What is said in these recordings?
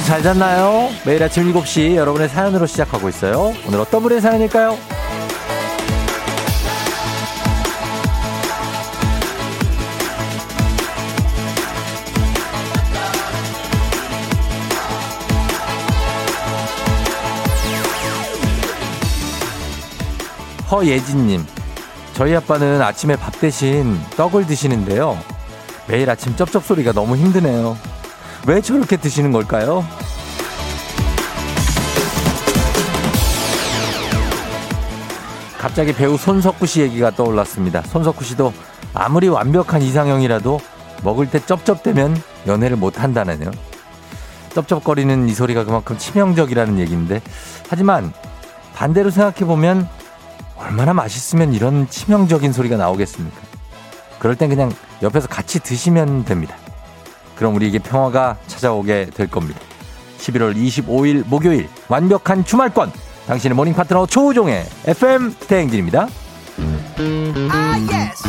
여러분 잘 잤나요? 매일 아침 7시 여러분의 사연으로 시작하고 있어요. 오늘 어떤 분의 사연일까요? 허예진님, 저희 아빠는 아침에 밥 대신 떡을 드시는데요. 매일 아침 쩝쩝 소리가 너무 힘드네요. 왜 저렇게 드시는 걸까요? 갑자기 배우 손석구 씨 얘기가 떠올랐습니다. 손석구 씨도 아무리 완벽한 이상형이라도 먹을 때 쩝쩝대면 연애를 못 한다네요. 쩝쩝거리는 이 소리가 그만큼 치명적이라는 얘기인데 하지만 반대로 생각해 보면 얼마나 맛있으면 이런 치명적인 소리가 나오겠습니까? 그럴 땐 그냥 옆에서 같이 드시면 됩니다. 그럼 우리에게 평화가 찾아오게 될 겁니다. 11월 25일 목요일 완벽한 주말권 당신의 morning 파트너 조우종의 FM 대행진입니다. 아, yes.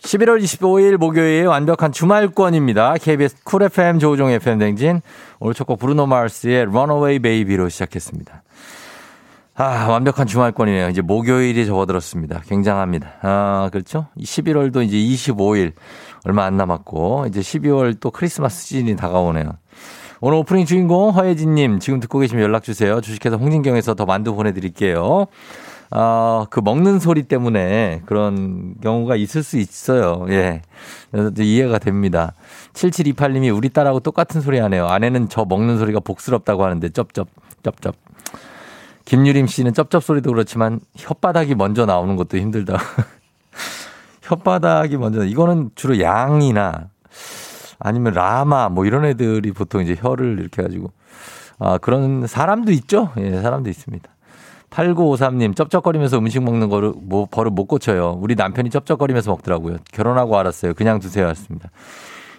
11월 25일 목요일 완벽한 주말권입니다. KBS 쿨 FM 조우종 FM 대행진. 오늘 첫 곡 브루노 마르스의 Runaway Baby로 시작했습니다. 아, 완벽한 주말권이네요. 이제 목요일이 접어들었습니다. 굉장합니다. 아, 그렇죠? 11월도 이제 25일 얼마 안 남았고, 이제 12월 또 크리스마스 시즌이 다가오네요. 오늘 오프닝 주인공 허예진님 지금 듣고 계시면 연락 주세요. 주식회사 홍진경에서 더 만두 보내드릴게요. 어, 그 먹는 소리 때문에 그런 경우가 있을 수 있어요. 예. 이해가 됩니다. 7728님이 우리 딸하고 똑같은 소리 하네요. 아내는 저 먹는 소리가 복스럽다고 하는데 쩝쩝, 쩝쩝. 김유림 씨는 쩝쩝 소리도 그렇지만 혓바닥이 먼저 나오는 것도 힘들다. 혓바닥이 먼저, 이거는 주로 양이나 아니면 라마 뭐 이런 애들이 보통 이제 혀를 이렇게 해가지고 아, 그런 사람도 있죠. 예, 사람도 있습니다. 8953님, 쩝쩝거리면서 음식 먹는 거를 뭐 버릇 못 고쳐요. 우리 남편이 쩝쩝거리면서 먹더라고요. 결혼하고 알았어요. 그냥 두세요. 했습니다.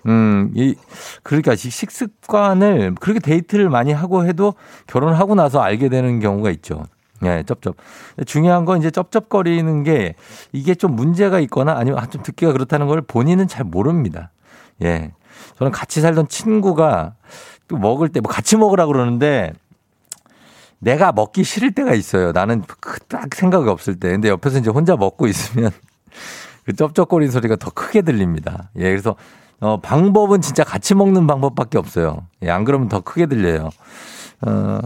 음, 이, 그러니까 식습관을 그렇게 데이트를 많이 하고 해도 결혼하고 나서 알게 되는 경우가 있죠. 예, 쩝쩝. 중요한 건 이제 쩝쩝거리는 게 이게 좀 문제가 있거나 아니면 아, 좀 듣기가 그렇다는 걸 본인은 잘 모릅니다. 예. 저는 같이 살던 친구가 또 먹을 때 뭐 같이 먹으라 그러는데 내가 먹기 싫을 때가 있어요. 나는 그딱 생각이 없을 때. 근데 옆에서 이제 혼자 먹고 있으면 그 쩝쩝거리는 소리가 더 크게 들립니다. 예, 그래서 어, 방법은 진짜 같이 먹는 방법밖에 없어요. 예, 안 그러면 더 크게 들려요. 어,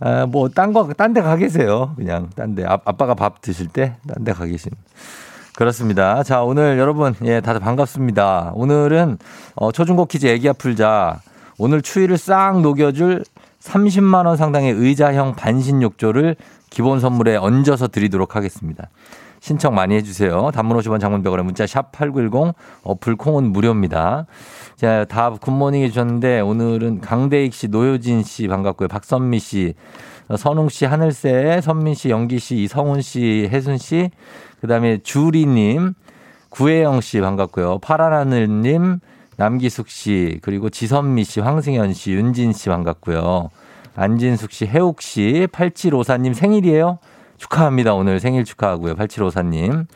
아, 뭐, 딴 거, 딴 데 가 계세요. 그냥, 딴 데. 아, 아빠가 밥 드실 때, 딴 데 가 계신. 그렇습니다. 자, 오늘 여러분, 예, 다들 반갑습니다. 오늘은, 어, 초중고 퀴즈 애기야 풀자. 오늘 추위를 싹 녹여줄 30만원 상당의 의자형 반신 욕조를 기본 선물에 얹어서 드리도록 하겠습니다. 신청 많이 해주세요. 단문 50원 장문 100으로 문자 샵8910 어플 콩은 무료입니다. 자, 다 굿모닝 해주셨는데 오늘은 강대익 씨, 노효진 씨 반갑고요. 박선미 씨, 선웅 씨, 하늘새, 선민 씨, 영기 씨, 이성훈 씨, 혜순 씨, 그 다음에 주리님, 구혜영 씨 반갑고요. 파란 하늘님, 남기숙 씨, 그리고 지선미 씨, 황승현 씨, 윤진 씨 반갑고요. 안진숙 씨, 해옥 씨, 8754님 생일이에요? 축하합니다. 오늘 생일 축하하고요. 8754님.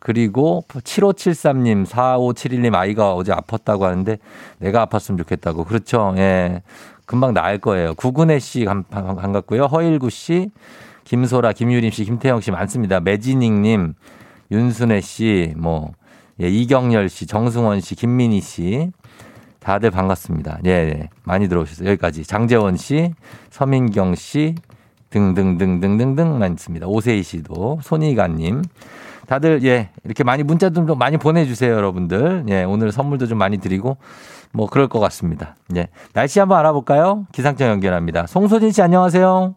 그리고 7573님, 4571님 아이가 어제 아팠다고 하는데 내가 아팠으면 좋겠다고. 그렇죠. 예. 금방 나을 거예요. 구근혜 씨 반갑고요. 허일구 씨, 김소라, 김유림 씨, 김태영 씨 많습니다. 매지닝 님, 윤순혜 씨, 뭐, 예, 이경열 씨, 정승원 씨, 김민희 씨. 다들 반갑습니다. 예, 예. 많이 들어오셨어요. 여기까지. 장재원 씨, 서민경 씨, 등등등등등등 많습니다. 오세희 씨도, 손희가님. 다들, 예, 이렇게 많이 문자도 좀 많이 보내주세요, 여러분들. 예, 오늘 선물도 좀 많이 드리고, 뭐, 그럴 것 같습니다. 예. 날씨 한번 알아볼까요? 기상청 연결합니다. 송소진 씨, 안녕하세요.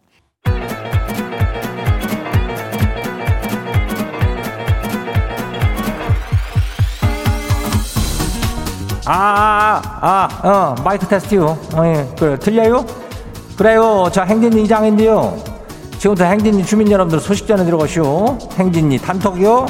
아, 아, 아, 어, 마이크 테스트요. 어, 예, 그래, 들려요? 그래요. 자, 행진이 이장인데요. 지금부터 행진이 주민 여러분들 소식 전해 들어가시오. 행진이 단톡이요.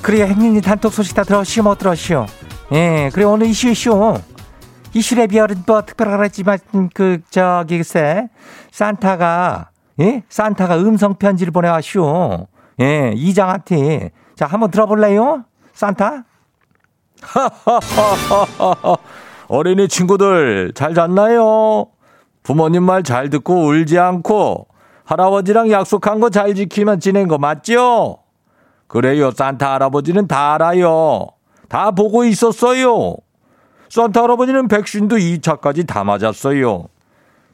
그래, 행진이 단톡 소식 다 들었시오, 못 들었시오? 예, 그래, 오늘 이슈 이슈. 이 시래비얼은 뭐 특별하지만 그 저기 글쎄 산타가 예 산타가 음성 편지를 보내왔슈. 예 이장한테 자 한번 들어볼래요? 산타? 어린이 친구들 잘 잤나요? 부모님 말 잘 듣고 울지 않고 할아버지랑 약속한 거 잘 지키면 지낸 거 맞죠? 그래요. 산타 할아버지는 다 알아요. 다 보고 있었어요. 산타 할아버지는 백신도 2차까지 다 맞았어요.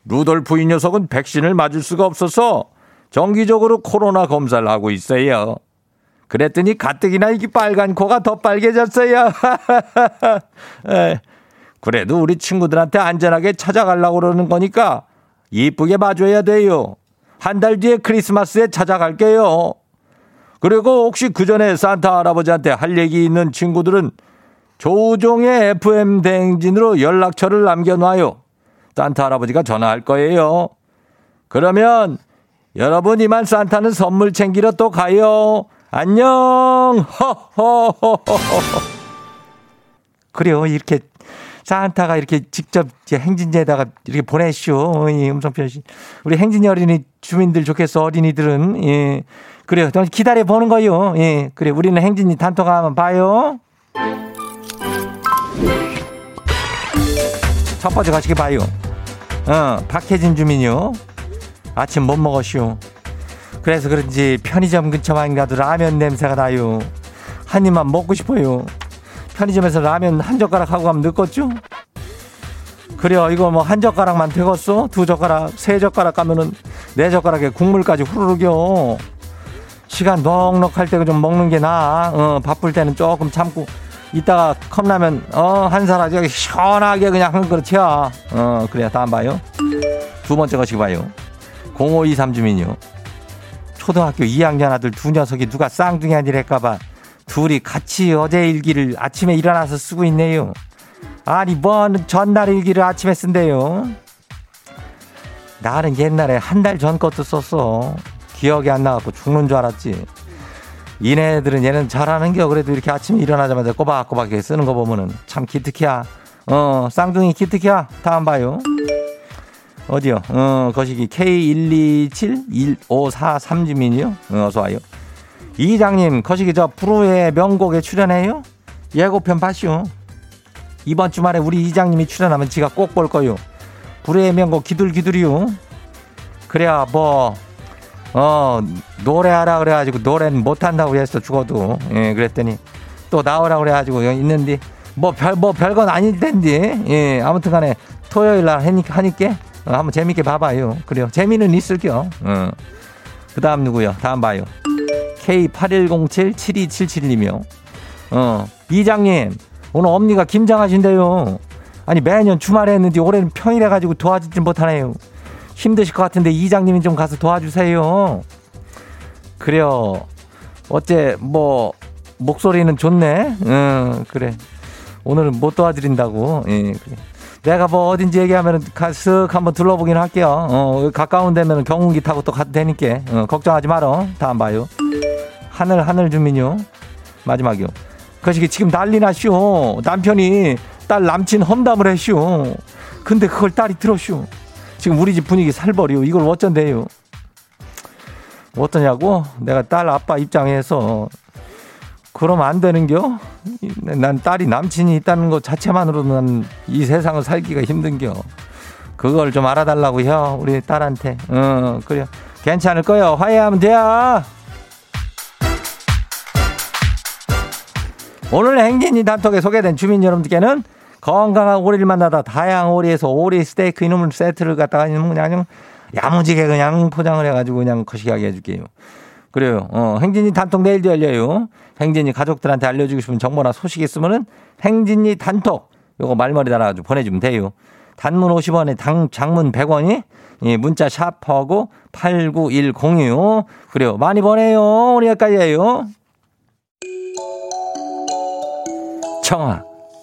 루돌프 이 녀석은 백신을 맞을 수가 없어서 정기적으로 코로나 검사를 하고 있어요. 그랬더니 가뜩이나 이게 빨간 코가 더 빨개졌어요. 그래도 우리 친구들한테 안전하게 찾아가려고 그러는 거니까 이쁘게 봐줘야 돼요. 한 달 뒤에 크리스마스에 찾아갈게요. 그리고 혹시 그 전에 산타 할아버지한테 할 얘기 있는 친구들은 조종의 FM 대행진으로 연락처를 남겨놔요. 산타 할아버지가 전화할 거예요. 그러면 여러분 이만 산타는 선물 챙기러 또 가요. 안녕. 그래요. 이렇게 산타가 이렇게 직접 행진지에다가 이렇게 보내쇼. 이 음성편지. 우리 행진이 어린이 주민들 좋겠어. 어린이들은. 예. 그래요. 좀 기다려 보는 거요. 예. 그래. 우리는 행진이 단톡 한번 봐요. 첫 번째 가시게 봐요. 어, 박혜진 주민요. 아침 못 먹었슈. 그래서 그런지 편의점 근처만 가도 라면 냄새가 나요. 한 입만 먹고 싶어요. 편의점에서 라면 한 젓가락 하고 가면 늦겠죠? 그래요. 이거 뭐 한 젓가락만 되겠어? 두 젓가락, 세 젓가락 가면은 네 젓가락에 국물까지 후루룩요. 시간 넉넉할 때 좀 먹는 게 나아. 어, 바쁠 때는 조금 참고 이따가 컵라면 어, 한 사람 저기 시원하게 그냥 한 그릇 채워. 어, 그래야 다음 봐요. 두 번째 것이 봐요. 0523 주민요. 초등학교 2학년 아들 두 녀석이 누가 쌍둥이 아니랄까봐 둘이 같이 어제 일기를 아침에 일어나서 쓰고 있네요. 아니, 뭔 전날 일기를 아침에 쓴대요. 나는 옛날에 한 달 전 것도 썼어. 기억이 안 나갖고 죽는 줄 알았지. 이네들은 얘는 잘하는 겨. 그래도 이렇게 아침에 일어나자마자 꼬박꼬박 쓰는 거 보면은 참 기특이야. 어, 쌍둥이 기특이야. 다음 봐요. 어디요? 어, 거시기 K1271543 주민이요? 어, 어서 와요. 이장님, 거시기 저 프로의 명곡에 출연해요? 예고편 봤슈. 이번 주말에 우리 이장님이 출연하면 지가 꼭 볼 거요. 불의 명곡 기둘기둘이요. 그래야 뭐, 어, 노래하라 그래가지고 노래는 못한다고 했어, 죽어도. 예, 그랬더니 또 나오라 그래가지고 있는데 뭐 별, 뭐 별건 아닐 텐데. 예, 아무튼 간에 토요일 날 하니까, 하니까 어, 한번 재밌게 봐봐요. 그래요. 재미는 있을겨. 어. 그 다음 누구요? 다음 봐요. K8107-7277님이요. 어, 이장님, 오늘 엄니가 김장하신대요. 아니, 매년 주말에 했는데 올해는 평일에 가지고 도와주지 못하네요. 힘드실 것 같은데 이장님이 좀 가서 도와주세요. 그래요. 어째, 뭐, 목소리는 좋네. 응, 그래. 오늘은 못 도와드린다고. 예, 그래. 내가 뭐 어딘지 얘기하면 쓱 한번 둘러보긴 할게요. 어, 가까운 데면 경운기 타고 또 가도 되니까. 어, 걱정하지 말어. 다음 봐요. 하늘, 하늘 주민요. 마지막이요. 그것이 지금 난리 나쇼. 남편이 딸 남친 험담을 했쇼. 근데 그걸 딸이 들었쇼. 지금 우리 집 분위기 살벌이요. 이걸 어쩐대요. 어떠냐고? 내가 딸 아빠 입장에서 그러면 안 되는겨? 난 딸이 남친이 있다는 것 자체만으로는 이 세상을 살기가 힘든겨. 그걸 좀 알아달라고 요 우리 딸한테. 어, 그래. 괜찮을 거요. 화해하면 돼요. 오늘 행진이 단톡에 소개된 주민 여러분들께는 건강한 오리를 만나다 다양한 오리에서 오리 스테이크 이놈을 세트를 갖다가 그냥 야무지게 그냥 포장을 해가지고 그냥 거시기하게 해줄게요. 그래요. 어, 행진이 단톡 내일도 열려요. 행진이 가족들한테 알려주고 싶은 정보나 소식 있으면은 행진이 단톡 요거 말머리 달아가지고 보내주면 돼요. 단문 50원에 당, 장문 100원이 예, 문자 샵하고 89106 그래요. 많이 보내요. 우리 여기까지예요. 청아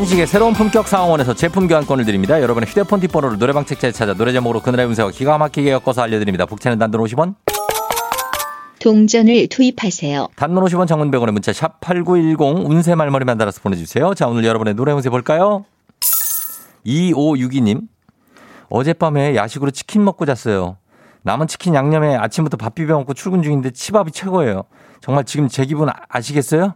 한식의 새로운 품격 상황원에서 제품 교환권을 드립니다. 여러분의 휴대폰 뒷번호를 노래방 책자에 찾아 노래 제목으로 그늘의 운세와 기가 막히게 엮어서 알려드립니다. 복채는 단돈 50원, 동전을 투입하세요. 단문 50원 장문 100원의 문자 샵 8910 운세 말머리만 달아서 보내주세요. 자 오늘 여러분의 노래 운세 볼까요? 2562님 어젯밤에 야식으로 치킨 먹고 잤어요. 남은 치킨 양념에 아침부터 밥 비벼 먹고 출근 중인데 치밥이 최고예요. 정말 지금 제 기분 아- 아시겠어요?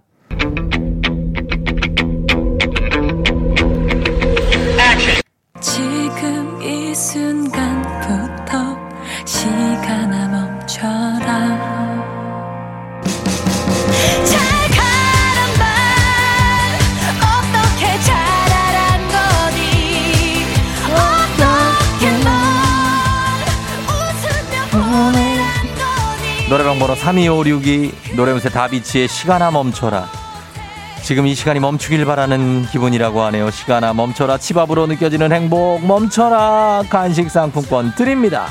3256이 노래음새 다비치의 시간아 멈춰라. 지금 이 시간이 멈추길 바라는 기분이라고 하네요. 시간아 멈춰라. 치밥으로 느껴지는 행복 멈춰라. 간식 상품권 드립니다.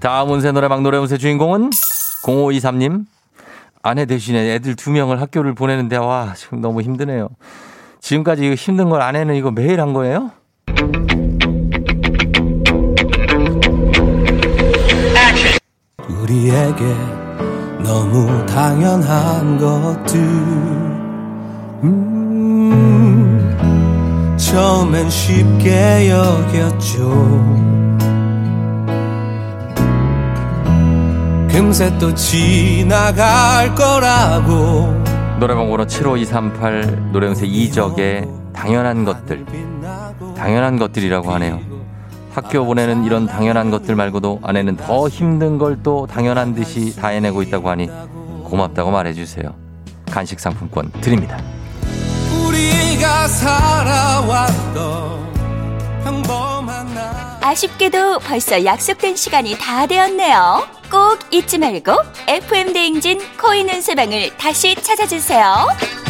다음 운세 노래방 노래운세 주인공은 0523님. 아내 대신에 애들 두 명을 학교를 보내는데 와, 지금 너무 힘드네요. 지금까지 힘든 걸 아내는 이거 매일 한 거예요? 우리에게 너무 당연한 것들. 음, 처음엔 쉽게 여겼죠. 금세 또 지나갈 거라고. 노래방 번호 75238 노래운세 이적의 당연한 것들. 당연한 것들이라고 하네요. 학교 보내는 이런 당연한 것들 말고도 아내는 더 힘든 걸 또 당연한 듯이 다 해내고 있다고 하니 고맙다고 말해주세요. 간식 상품권 드립니다. 아쉽게도 벌써 약속된 시간이 다 되었네요. 꼭 잊지 말고 FM 대행진 코인 운세방을 다시 찾아주세요.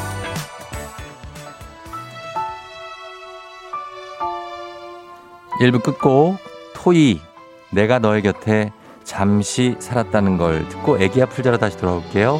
일부 끝곡 토이 내가 너의 곁에 잠시 살았다는 걸 듣고 애기야 풀자로 다시 돌아올게요.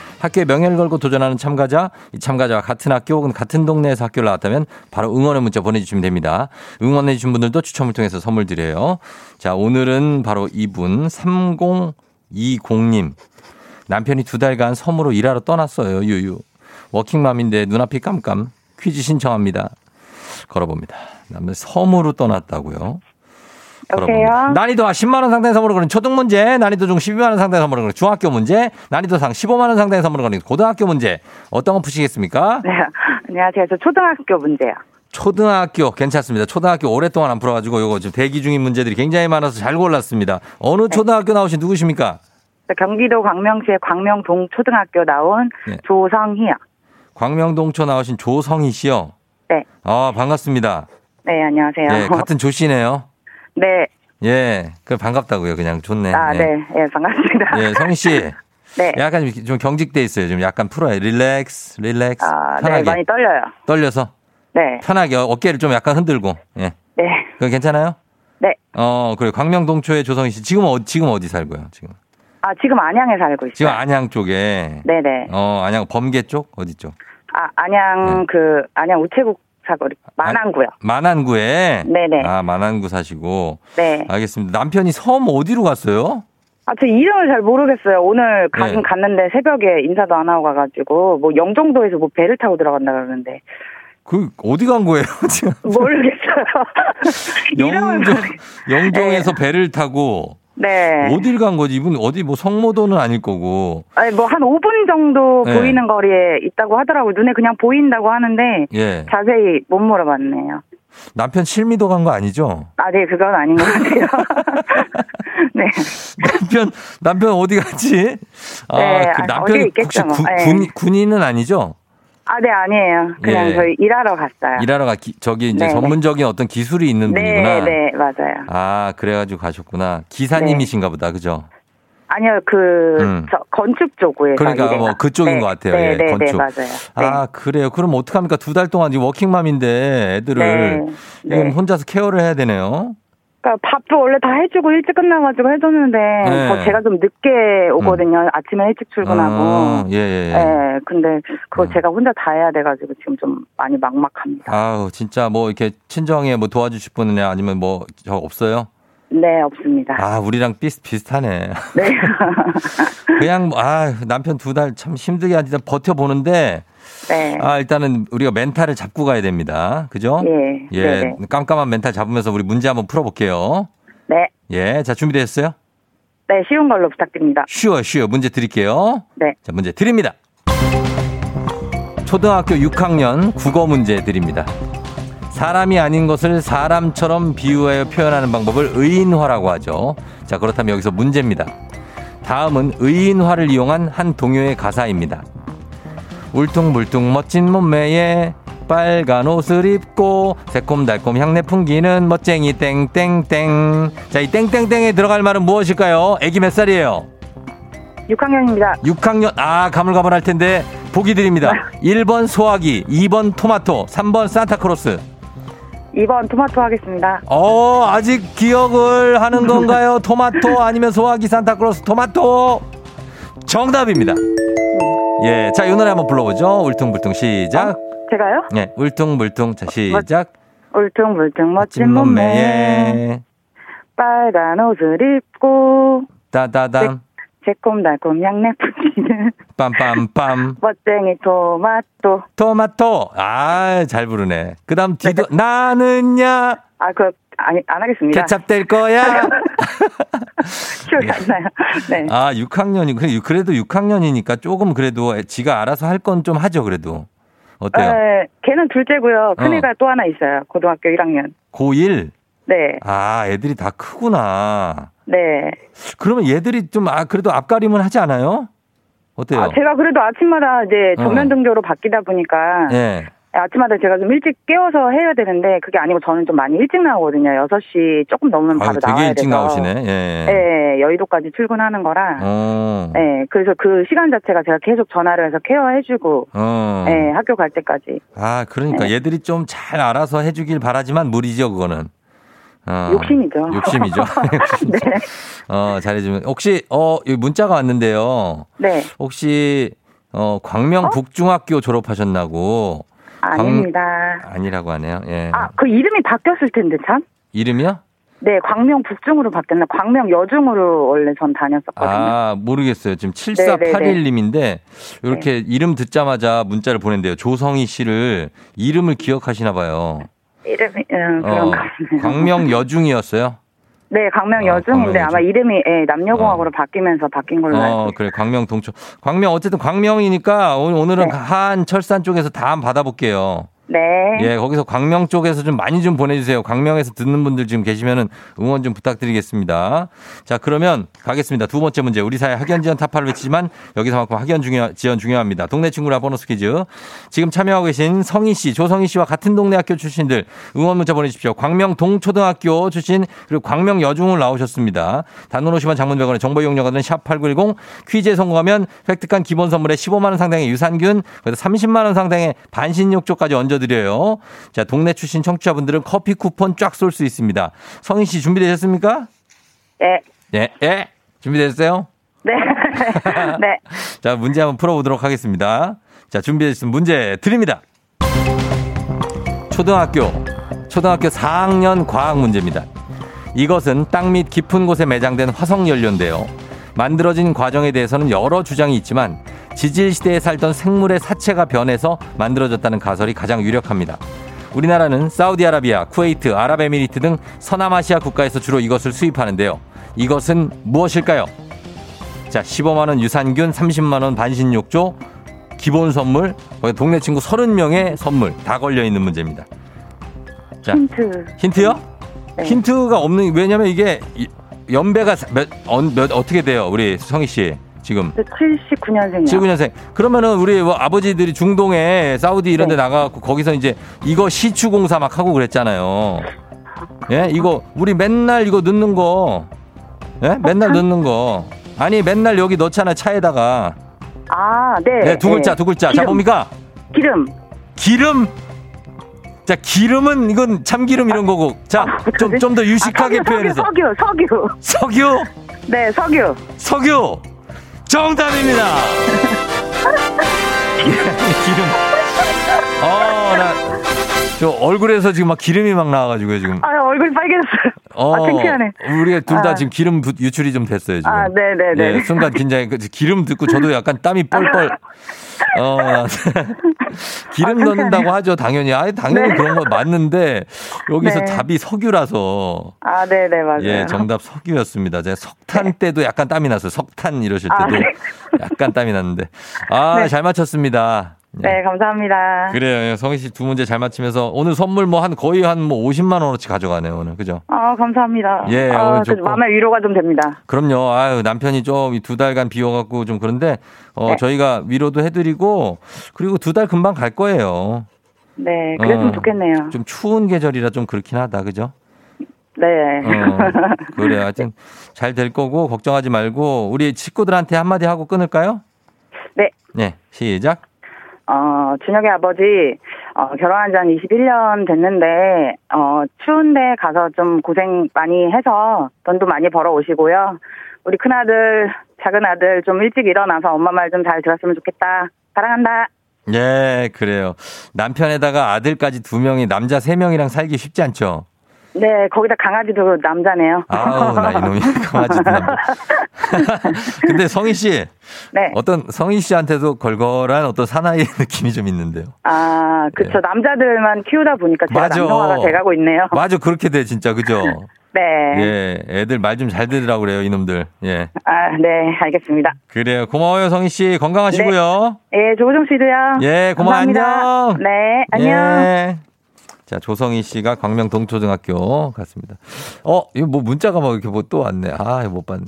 학교에 명예를 걸고 도전하는 참가자, 이 참가자와 같은 학교 혹은 같은 동네에서 학교를 나왔다면 바로 응원의 문자 보내주시면 됩니다. 응원해주신 분들도 추첨을 통해서 선물 드려요. 자, 오늘은 바로 이분 3020님. 남편이 두 달간 섬으로 일하러 떠났어요. 유유. 워킹맘인데 눈앞이 깜깜. 퀴즈 신청합니다. 걸어봅니다. 남편 섬으로 떠났다고요. 여보세요? 난이도 10만 원 상당의 선물을 거는 초등 문제, 난이도 중 12만 원 상당의 선물을 거는 중학교 문제, 난이도 상 15만 원 상당의 선물을 거는 고등학교 문제. 어떤 거 푸시겠습니까? 네, 안녕하세요. 저 초등학교 문제요. 초등학교 괜찮습니다. 초등학교 오랫동안 안 풀어가지고 요거 지금 대기 중인 문제들이 굉장히 많아서 잘 골랐습니다. 어느 초등학교 나오신 누구십니까? 저 경기도 광명시의 광명동 초등학교 나온 네. 조성희요. 광명동초 나오신 조성희 씨요. 네. 아 반갑습니다. 네, 안녕하세요. 예, 같은 조 씨네요. 네, 예, 그 반갑다고요. 그냥 좋네. 아, 예. 네, 예, 반갑습니다. 예, 성희 씨. 네. 약간 좀 경직돼 있어요. 좀 약간 풀어요. 릴렉스, 릴렉스. 아, 네, 편하게. 많이 떨려요. 떨려서 네, 편하게 어깨를 좀 약간 흔들고. 예. 네, 그거 괜찮아요? 네. 어, 그래. 광명 동초의 조성희 씨. 지금 어, 지금 어디 살고요? 지금. 아, 지금 안양에 살고 있어요. 지금 안양 쪽에. 네네. 어, 안양 범계 쪽? 어디 쪽? 아, 안양, 네. 그, 안양 우체국 사거리, 만안구요. 만안구에. 네네. 아, 만안구 사시고. 네. 알겠습니다. 남편이 섬 어디로 갔어요? 아, 저 이름을 잘 모르겠어요. 오늘 가긴 네. 갔는데 새벽에 인사도 안 하고 가가지고, 뭐 영종도에서 뭐 배를 타고 들어간다 그러는데, 그 어디 간 거예요? 지금 모르겠어요. 영종 영종에서 배를 타고 네. 어딜 간 거지? 이분 어디 뭐 성모도는 아닐 거고. 아니, 뭐 한 5분 정도 네. 보이는 거리에 있다고 하더라고요. 눈에 그냥 보인다고 하는데, 예. 자세히 못 물어봤네요. 남편 칠미도 간 거 아니죠? 아, 네, 그건 아닌 것 같아요. 네. 남편 남편 어디 갔지? 아, 네, 그 아, 남편이 있겠죠, 혹시 뭐. 군, 네. 군, 군인은 아니죠? 아, 네, 아니에요. 그냥 예. 저희 일하러 갔어요. 일하러 가 기- 저기 이제 네, 전문적인 어떤 기술이 있는 네, 분이구나. 네, 맞아요. 아, 그래가지고 가셨구나. 기사님이신가 보다, 그죠? 아니요, 그, 음. 저, 건축 쪽에서. 그러니까. 뭐 그쪽인 네, 것 같아요. 네, 예, 네, 건축. 네, 맞아요. 아, 그래요. 그럼 어떡합니까? 두 달 동안 지금 워킹맘인데 애들을 네, 지금 네. 혼자서 케어를 해야 되네요. 그러니까 밥도 원래 다 해주고 일찍 끝나가지고 해줬는데 네. 저 제가 좀 늦게 오거든요. 아침에 일찍 출근하고. 아, 예, 예. 예. 네, 근데 그거 음. 제가 혼자 다 해야 돼가지고 지금 좀 많이 막막합니다. 아우, 진짜 뭐 이렇게 친정에 뭐 도와주실 분이냐 아니면 뭐 저 없어요? 네, 없습니다. 아, 우리랑 비슷, 비슷하네. 네. 그냥 뭐, 아, 남편 두 달 참 힘들게 하지만 버텨보는데, 네. 아, 일단은 우리가 멘탈을 잡고 가야 됩니다. 그죠? 예. 예, 네네. 깜깜한 멘탈 잡으면서 우리 문제 한번 풀어볼게요. 네. 예, 자, 준비됐어요? 네, 쉬운 걸로 부탁드립니다. 쉬워, 쉬워. 문제 드릴게요. 네. 자, 문제 드립니다. 초등학교 6학년 국어 문제 드립니다. 사람이 아닌 것을 사람처럼 비유하여 표현하는 방법을 의인화라고 하죠. 자, 그렇다면 여기서 문제입니다. 다음은 의인화를 이용한 한 동요의 가사입니다. 울퉁불퉁 멋진 몸매에 빨간 옷을 입고 새콤달콤 향내 풍기는 멋쟁이 땡땡땡. 자, 이 땡땡땡에 들어갈 말은 무엇일까요? 애기 몇 살이에요? 6학년입니다. 6학년, 아, 가물가물할 텐데, 보기 드립니다. 1번 소화기, 2번 토마토, 3번 산타크로스. 2번 토마토 하겠습니다. 어, 아직 기억을 하는 건가요? 토마토 아니면 소화기 산타크로스 토마토? 정답입니다. 예, 자, 이 노래 한번 불러보죠. 울퉁불퉁 시작. 제가요? 예, 울퉁불퉁. 자, 시작. 울퉁불퉁 멋진 몸매에 빨간 옷을 입고 따다담. 새콤달콤 향내 풍기는 빰빰빰. 멋쟁이 토마토. 토마토. 아, 잘 부르네. 그 다음 뒤도, 나는야, 아, 그, 아니, 안 하겠습니다. 케찹 될 거야. 기억이 안 나요. 네. 아, 6학년이, 그래, 그래도 6학년이니까 조금 그래도 지가 알아서 할 건 좀 하죠, 그래도. 어때요? 네, 걔는 둘째고요. 어. 큰애가 또 하나 있어요. 고등학교 1학년. 고1? 네, 아, 애들이 다 크구나. 네. 그러면 얘들이 좀, 아, 그래도 앞가림은 하지 않아요? 어때요? 아, 제가 그래도 아침마다 이제 어. 전면 등교로 바뀌다 보니까 예. 아침마다 제가 좀 일찍 깨워서 해야 되는데 그게 아니고 저는 좀 많이 일찍 나오거든요. 6시 조금 넘으면 아유, 바로 되게 나와야 일찍 돼서. 나오시네. 예. 네, 여의도까지 출근하는 거라. 어. 네, 그래서 그 시간 자체가 제가 계속 전화를 해서 케어해주고, 어. 네, 학교 갈 때까지. 아, 그러니까 네. 얘들이 좀 잘 알아서 해주길 바라지만 무리죠, 그거는. 어. 욕심이죠. 욕심이죠. 네. 어, 잘해주면. 혹시, 어, 여기 문자가 왔는데요. 네, 혹시, 어, 광명 북중학교 졸업하셨나고. 아닙니다. 아니라고 하네요. 예. 아, 그 이름이 바뀌었을 텐데, 참? 이름이요? 네, 광명 북중으로 바뀌었나? 광명 여중으로 원래 전 다녔었거든요. 아, 모르겠어요. 지금 네, 7481님인데, 이렇게 이름 듣자마자 문자를 보낸대요. 조성희 씨를 이름을 기억하시나 봐요. 이름이, 음, 어, 그런가 보네요. 광명 여중이었어요? 네, 광명 어, 여중인데 광명 아마 여중. 이름이 예, 남녀공학으로 바뀌면서 바뀐 걸로 알고 어. 그래. 광명 동초. 광명, 어쨌든 광명이니까 오늘- 오늘은 네. 한 철산 쪽에서 다 한번 받아볼게요. 네. 예, 거기서 광명 쪽에서 좀 많이 좀 보내주세요. 광명에서 듣는 분들 지금 계시면은 응원 좀 부탁드리겠습니다. 자, 그러면 가겠습니다. 두 번째 문제. 우리 사회 학연 지원 타파를 외치지만 여기서만큼 학연 중요, 지원 중요합니다. 동네 친구라 보너스 퀴즈. 지금 참여하고 계신 성희 씨, 조성희 씨와 같은 동네 학교 출신들 응원 문자 보내주십시오. 광명 동초등학교 출신 그리고 광명 여중을 나오셨습니다. 단문 50원 장문 100원의 정보 이용료가 드는 샵8910 퀴즈에 성공하면 획득한 기본 선물에 15만 원 상당의 유산균, 그래서 30만 원 상당의 반신욕조까지 얹어 드려요. 자, 동네 출신 청취자분들은 커피 쿠폰 쫙 쏠 수 있습니다. 성희 씨 준비되셨습니까? 네. 네, 예. 준비됐어요? 네. 네. 자, 문제 한번 풀어보도록 하겠습니다. 자, 준비되신 문제 드립니다. 초등학교, 초등학교 4학년 과학 문제입니다. 이것은 땅 밑 깊은 곳에 매장된 화석 연료인데요. 만들어진 과정에 대해서는 여러 주장이 있지만 지질 시대에 살던 생물의 사체가 변해서 만들어졌다는 가설이 가장 유력합니다. 우리나라는 사우디아라비아, 쿠웨이트, 아랍에미리트 등 서남아시아 국가에서 주로 이것을 수입하는데요. 이것은 무엇일까요? 자, 15만 원 유산균, 30만 원 반신욕조, 기본 선물, 동네 친구 30명의 선물 다 걸려 있는 문제입니다. 자, 힌트. 힌트요? 네. 힌트가 없는 왜냐면 이게 이- 연배가 몇, 어, 몇 어떻게 돼요? 우리 성희 씨 지금 79년생이요. 79년생. 그러면은 우리 뭐 아버지들이 중동에 사우디 이런 데 네. 나가갖고 거기서 이제 이거 시추공사 막 하고 그랬잖아요. 예, 이거 우리 맨날 이거 넣는 거, 예, 맨날 넣는 거. 아니 맨날 여기 넣잖아 차에다가. 아, 네. 네, 두 글자, 네. 두 글자. 자 기름. 뭡니까? 기름. 기름. 자, 기름은 이건 참기름 이런 거고. 자, 좀 좀 더 유식하게 아, 석유, 표현해서. 석유, 석유, 석유. 석유, 네, 석유. 석유. 정답입니다. 기름. 어, 나, 저 얼굴에서 지금 막 기름이 막 나와가지고요, 지금. 아, 얼굴이 빨개졌어요. 어, 아, 창피하네. 우리가 둘다 아. 지금 기름 부- 유출이 좀 됐어요, 지금. 아, 네네네. 예, 순간 긴장해. 그 기름 듣고 저도 약간 땀이 뻘뻘. 어, 기름 아, 넣는다고 하죠, 당연히. 아, 당연히 네. 그런 거 맞는데, 여기서 네. 답이 석유라서. 아, 네네, 맞아요. 예, 정답 석유였습니다. 제가 석탄 네. 때도 약간 땀이 났어요. 석탄 이러실 아, 때도 네. 약간 땀이 났는데. 아, 네. 잘 맞췄습니다. 예. 네, 감사합니다. 그래요. 성희 씨 두 문제 잘 맞히면서 오늘 선물 뭐 한 거의 한 뭐 50만 원어치 가져가네요, 오늘. 그죠? 아, 감사합니다. 예, 아, 오늘 그 좋고. 마음의 위로가 좀 됩니다. 그럼요. 아유, 남편이 좀 두 달간 비워 갖고 좀 그런데, 어, 네. 저희가 위로도 해 드리고, 그리고 두 달 금방 갈 거예요. 네, 그랬으면 어, 좋겠네요. 좀 추운 계절이라 좀 그렇긴 하다. 그죠? 네. 어, 그래. 하여튼 잘 될 거고, 걱정하지 말고, 우리 식구들한테 한마디 하고 끊을까요? 네. 네, 시작. 어, 준혁의 아버지, 어, 결혼한 지 한 21년 됐는데, 어, 추운데 가서 좀 고생 많이 해서 돈도 많이 벌어 오시고요. 우리 큰아들, 작은아들 좀 일찍 일어나서 엄마 말 좀 잘 들었으면 좋겠다. 사랑한다. 예, 그래요. 남편에다가 아들까지 두 명이, 남자 세 명이랑 살기 쉽지 않죠? 네, 거기다 강아지도 남자네요. 아우, 나 이놈이 강아지 남자. 근데 성희 씨, 네. 어떤 성희 씨한테도 걸걸한 어떤 사나이의 느낌이 좀 있는데요. 아, 그쵸. 남자들만 키우다 보니까 제가 맞아. 남성화가 돼가고 있네요. 맞아, 그렇게 돼, 진짜, 그죠? 네. 예, 애들 말 좀 잘 들으라고 그래요, 이놈들. 예. 아, 네, 알겠습니다. 그래요. 고마워요, 성희 씨. 건강하시고요. 예, 조우정 씨도요. 예, 고마워, 감사합니다. 안녕. 네, 안녕. 예. 자, 조성희 씨가 광명 동초등학교 갔습니다. 어, 이거 뭐 문자가 막 이렇게 뭐 또 왔네. 아, 못 봤네.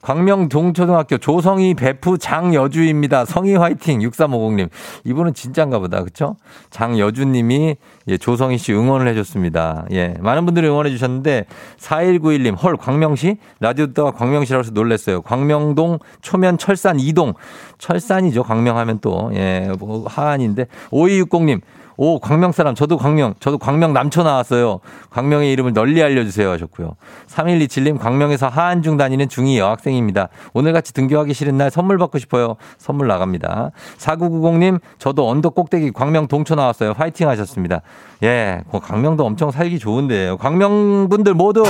광명 동초등학교 조성희 배프 장여주입니다. 성희 화이팅 6350님. 이분은 진짠가 보다. 그쵸? 장여주 님이 예, 조성희 씨 응원을 해줬습니다. 예. 많은 분들이 응원해 주셨는데 4191님 헐 광명시? 라디오 듣다가 광명시라고 해서 놀랐어요. 광명동 초면 철산 2동. 철산이죠. 광명하면 또. 예. 뭐 하안인데 5260님 오, 광명 사람. 저도 광명. 저도 광명 남초 나왔어요. 광명의 이름을 널리 알려주세요. 하셨고요. 3127님, 광명에서 하안중 다니는 중2 여학생입니다. 오늘같이 등교하기 싫은 날 선물 받고 싶어요. 선물 나갑니다. 4990님, 저도 언덕 꼭대기 광명 동초 나왔어요. 화이팅 하셨습니다. 예, 그 광명도 엄청 살기 좋은데요. 광명 분들 모두.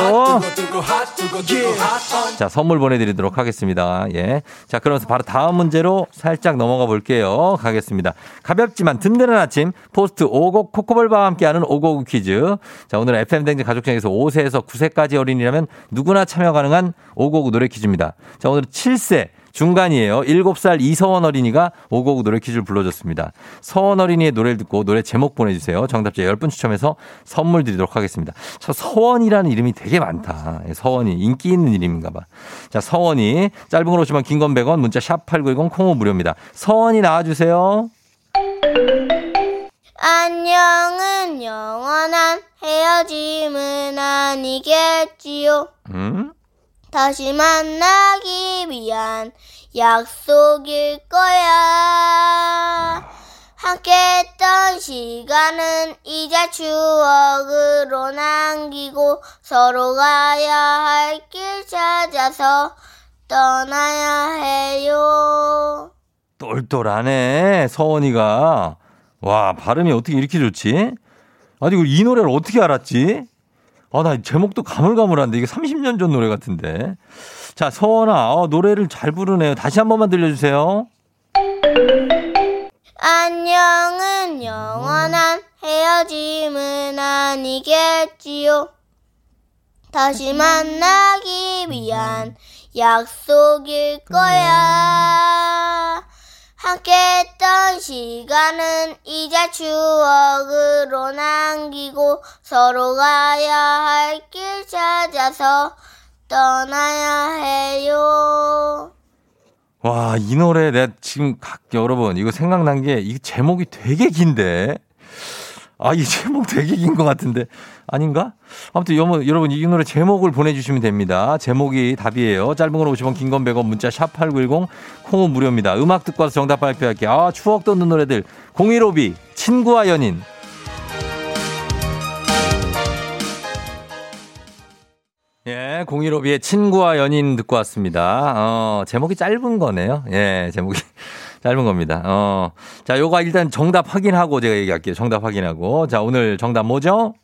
자, 선물 보내드리도록 하겠습니다. 예. 자, 그러면서 바로 다음 문제로 살짝 넘어가 볼게요. 가겠습니다. 가볍지만 든든한 아침, 포스트 오곡 코코볼바와 함께하는 오곡 퀴즈. 자, 오늘 FM대행진 가족 중에서 5세에서 9세까지 어린이라면 누구나 참여 가능한 오곡 노래 퀴즈입니다. 자, 오늘 7세. 중간이에요. 7살 이서원 어린이가 오곡 노래 퀴즈를 불러줬습니다. 서원 어린이의 노래를 듣고 노래 제목 보내주세요. 정답자 10분 추첨해서 선물 드리도록 하겠습니다. 저 서원이라는 이름이 되게 많다. 예, 서원이 인기 있는 이름인가 봐. 자, 서원이 짧은 걸 오시면 긴건 100원 문자 샵 8910 콩호 무료입니다. 서원이 나와주세요. 안녕은 영원한 헤어짐은 아니겠지요. 음? 다시 만나기 위한 약속일 거야. 함께 했던 시간은 이제 추억으로 남기고 서로 가야 할 길 찾아서 떠나야 해요. 똘똘하네, 서원이가. 와, 발음이 어떻게 이렇게 좋지? 아니, 이 노래를 어떻게 알았지? 아, 나 제목도 가물가물한데, 이게 30년 전 노래 같은데. 자, 서원아, 어, 노래를 잘 부르네요. 다시 한 번만 들려주세요. 안녕은 영원한 헤어짐은 아니겠지요. 다시 만나기 위한 약속일 거야. 함께 했던 시간은 이제 추억으로 남기고 서로 가야 할 길 찾아서 떠나야 해요. 와, 이 노래 내가 지금 각, 여러분, 이거 생각난 게, 이 제목이 되게 긴데. 아, 이 제목 되게 긴 것 같은데. 아닌가? 아무튼 여러- 여러분, 이 노래 제목을 보내주시면 됩니다. 제목이 답이에요. 짧은 건 50원, 긴 건 100원, 문자 샵 8910, 콩은 무료입니다. 음악 듣고 와서 정답 발표할게요. 아, 추억 돋는 노래들. 015B, 친구와 연인. 예, 015B의 친구와 연인 듣고 왔습니다. 어, 제목이 짧은 거네요. 예, 제목이 짧은 겁니다. 어, 자, 요거 일단 정답 확인하고 제가 얘기할게요. 정답 확인하고. 자, 오늘 정답 뭐죠?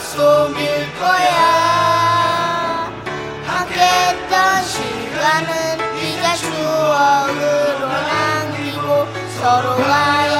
약속일 거야. 함께했던 시간은 이제 추억으로 남기고 서로 가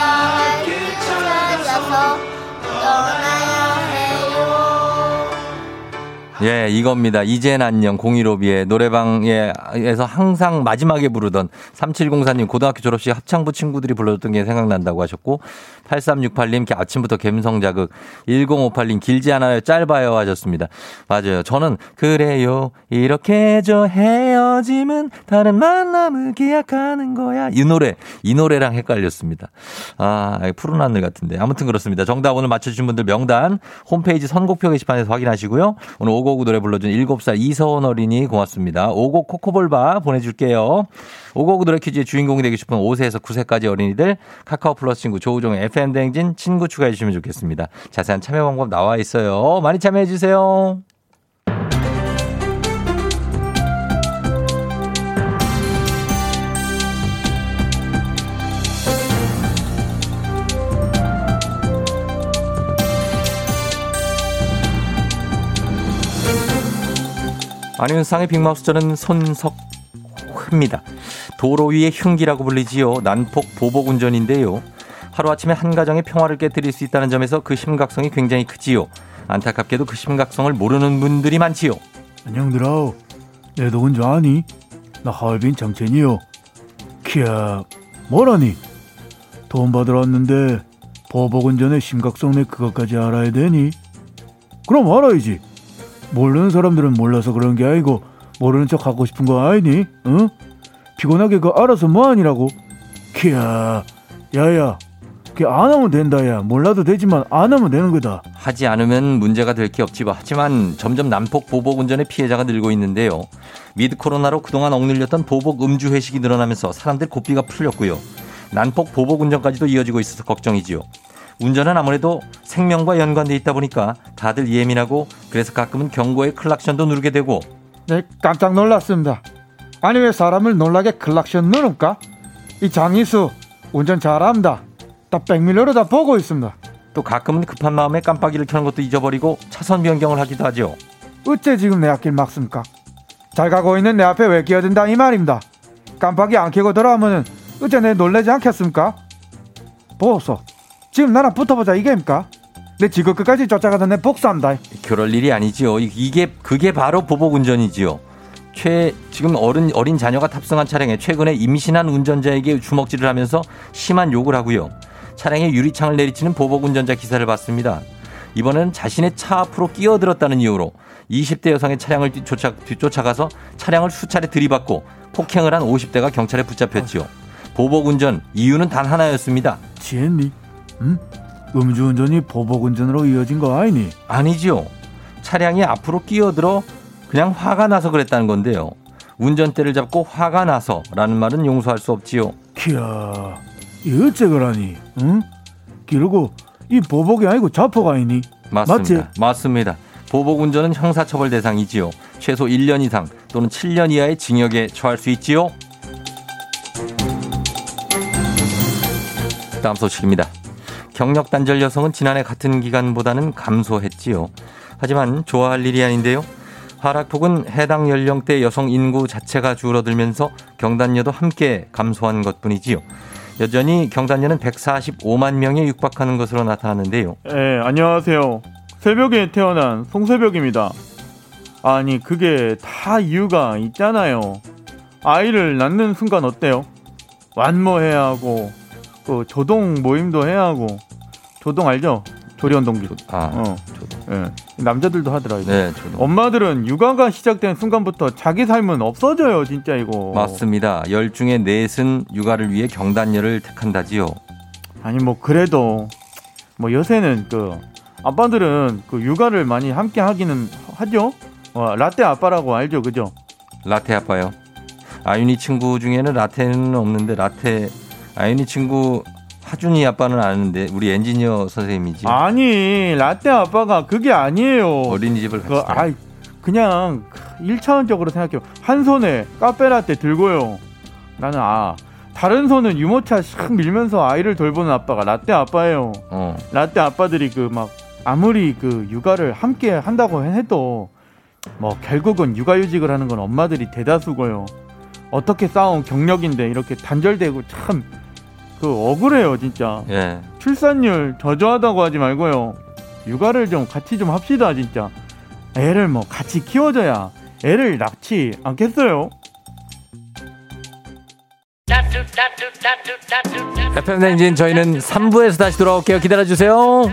예, 이겁니다. 이젠 안녕 015B의 노래방에서 항상 마지막에 부르던 3704님 고등학교 졸업식 합창부 친구들이 불러줬던 게 생각난다고 하셨고 8368님 아침부터 감성 자극 1058님 길지 않아요 짧아요 하셨습니다. 맞아요. 저는 그래요 이렇게 저 헤어짐은 다른 만남을 기약하는 거야 이 노래 이 노래랑 헷갈렸습니다. 아 푸른 하늘 같은데 아무튼 그렇습니다. 정답 오늘 맞춰주신 분들 명단 홈페이지 선곡표 게시판에서 확인하시고요. 오늘 오곡 노래 불러준 7살 이서원 어린이 고맙습니다. 오곡 코코볼바 보내줄게요. 오곡 노래 퀴즈의 주인공이 되고 싶은 5세에서 9세까지 어린이들 카카오 플러스 친구 조우종의 FM 대행진 친구 추가해 주시면 좋겠습니다. 자세한 참여 방법 나와 있어요. 많이 참여해 주세요. 안윤상의 빅마우스 저는 손석회입니다. 도로 위의 흉기라고 불리지요. 난폭 보복 운전인데요. 하루아침에 한 가정의 평화를 깨뜨릴 수 있다는 점에서 그 심각성이 굉장히 크지요. 안타깝게도 그 심각성을 모르는 분들이 많지요. 안녕들아. 내 누군지 아니? 나 하얼빈 정첸이요. 키야, 뭐라니? 돈 받으러 왔는데 보복 운전의 심각성에 그것까지 알아야 되니? 그럼 알아야지. 모르는 사람들은 몰라서 그런 게 아니고 모르는 척 하고 싶은 거 아니니? 응? 피곤하게 그 알아서 뭐하니라고? 키야, 야야, 그안 하면 된다 야. 몰라도 되지만 안 하면 되는 거다. 하지 않으면 문제가 될 게 없지 뭐. 하지만 점점 난폭 보복 운전의 피해자가 늘고 있는데요. 미드 코로나로 그동안 억눌렸던 보복 음주 회식이 늘어나면서 사람들 고삐가 풀렸고요. 난폭 보복 운전까지도 이어지고 있어서 걱정이지요. 운전은 아무래도 생명과 연관돼 있다 보니까 다들 예민하고 그래서 가끔은 경고의 클락션도 누르게 되고 네, 깜짝 놀랐습니다. 아니 왜 사람을 놀라게 클락션 누릅까? 이 장희수 운전 잘합니다. 딱 백밀러로 다 보고 있습니다. 또 가끔은 급한 마음에 깜빡이를 켜는 것도 잊어버리고 차선 변경을 하기도 하죠. 어째 지금 내 앞길 막습니까? 잘 가고 있는 내 앞에 왜 끼어든다 이 말입니다. 깜빡이 안 켜고 돌아오면은 어째 내 놀라지 않겠습니까? 보소. 지금 나랑 붙어보자 이게입니까? 내 지구 끝까지 쫓아가서 내 복수한다. 그럴 일이 아니지요. 이게 그게 바로 보복 운전이지요. 최 지금 어른 어린 자녀가 탑승한 차량에 최근에 임신한 운전자에게 주먹질을 하면서 심한 욕을 하고요. 차량에 유리창을 내리치는 보복 운전자 기사를 봤습니다. 이번에는 자신의 차 앞으로 끼어들었다는 이유로 20대 여성의 차량을 뒤쫓아, 뒤쫓아가서 차량을 수차례 들이받고 폭행을 한 50대가 경찰에 붙잡혔지요. 보복 운전 이유는 단 하나였습니다. 지했니? 응? 음주운전이 보복운전으로 이어진 거 아니니? 아니지요. 차량이 앞으로 끼어들어 그냥 화가 나서 그랬다는 건데요. 운전대를 잡고 화가 나서라는 말은 용서할 수 없지요. 키야, 이 어째 그러니? 응? 그리고 이 보복이 아니고 자포가 아니니? 맞습니다. 맞지? 맞습니다. 보복 운전은 형사처벌 대상이지요. 최소 1년 이상 또는 7년 이하의 징역에 처할 수 있지요. 다음 소식입니다. 경력 단절 여성은 지난해 같은 기간보다는 감소했지요. 하지만 좋아할 일이 아닌데요. 하락폭은 해당 연령대 여성 인구 자체가 줄어들면서 경단녀도 함께 감소한 것뿐이지요. 여전히 경단녀는 145만 명에 육박하는 것으로 나타나는데요. 예, 안녕하세요. 새벽에 태어난 송새벽입니다. 아니, 그게 다 이유가 있잖아요. 아이를 낳는 순간 어때요? 완모해야 하고, 그 조동 모임도 해야 하고, 조동 알죠? 조리원 동기. 아, 어, 예. 남자들도 하더라고요. 네, 저도. 엄마들은 육아가 시작된 순간부터 자기 삶은 없어져요, 진짜 이거. 맞습니다. 열 중에 넷은 육아를 위해 경단녀를 택한다지요. 아니 뭐 그래도 뭐 요새는 그 아빠들은 그 육아를 많이 함께 하기는 하죠. 어, 라떼 아빠라고 알죠, 그죠? 라테 아빠요. 아윤이 친구 중에는 라테는 없는데 라테 아윤이 친구 하준이 아빠는 아는데 우리 엔지니어 선생님이지. 아니 라떼 아빠가 그게 아니에요. 어린이집을 그 같이. 다녀. 아이 그냥 1차원적으로 생각해요. 한 손에 카페라떼 들고요. 나는 아 다른 손은 유모차 샥 밀면서 아이를 돌보는 아빠가 라떼 아빠예요. 어. 라떼 아빠들이 그 막 아무리 그 육아를 함께 한다고 해도 뭐 결국은 육아휴직을 하는 건 엄마들이 대다수고요. 어떻게 쌓아온 경력인데 이렇게 단절되고 참 그 억울해요 진짜. 예. 출산율 저조하다고 하지 말고요. 육아를 좀 같이 좀 합시다 진짜. 애를 뭐 같이 키워줘야 애를 낳지 않겠어요? FM 댕진 저희는 3부에서 다시 돌아올게요. 기다려주세요.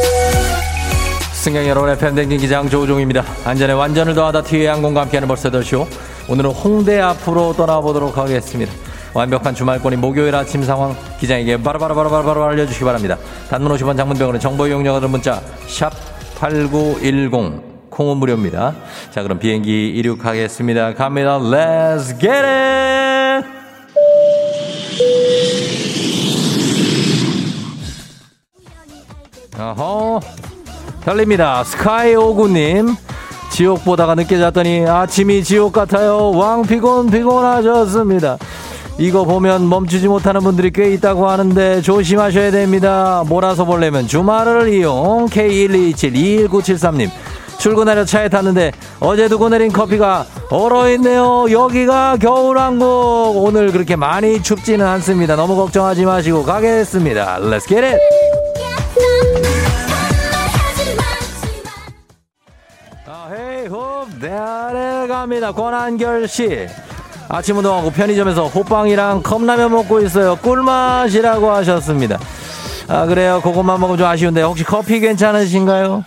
승객 여러분의 팬댕진 기장 조우종입니다. 안전에 완전을 더하다 티웨이 항공과 함께하는 벌써 더쇼. 오늘은 홍대 앞으로 떠나보도록 하겠습니다. 완벽한 주말권이 목요일 아침 상황 기장에게 바로바로바로바로 알려주시기 바랍니다. 단문 50원 장문병원의 정보 이용료가 든 문자 샵 8910 콩은 무료입니다. 자 그럼 비행기 이륙하겠습니다. 갑니다. Let's get it! 어허 달립니다. 스카이 오구님 지옥 보다가 늦게 잤더니 아침이 지옥 같아요. 왕 피곤 피곤하셨습니다. 이거 보면 멈추지 못하는 분들이 꽤 있다고 하는데 조심하셔야 됩니다. 몰아서 보려면 주말을 이용 K1227-21973님 출근하려 차에 탔는데 어제 두고 내린 커피가 얼어있네요. 여기가 겨울왕국 오늘 그렇게 많이 춥지는 않습니다. 너무 걱정하지 마시고 가겠습니다. Let's get it! 내 아래 갑니다. 권한결 씨. 아침 운동하고 편의점에서 호빵이랑 컵라면 먹고 있어요. 꿀맛이라고 하셨습니다. 아, 그래요. 그것만 먹으면 좀 아쉬운데 혹시 커피 괜찮으신가요?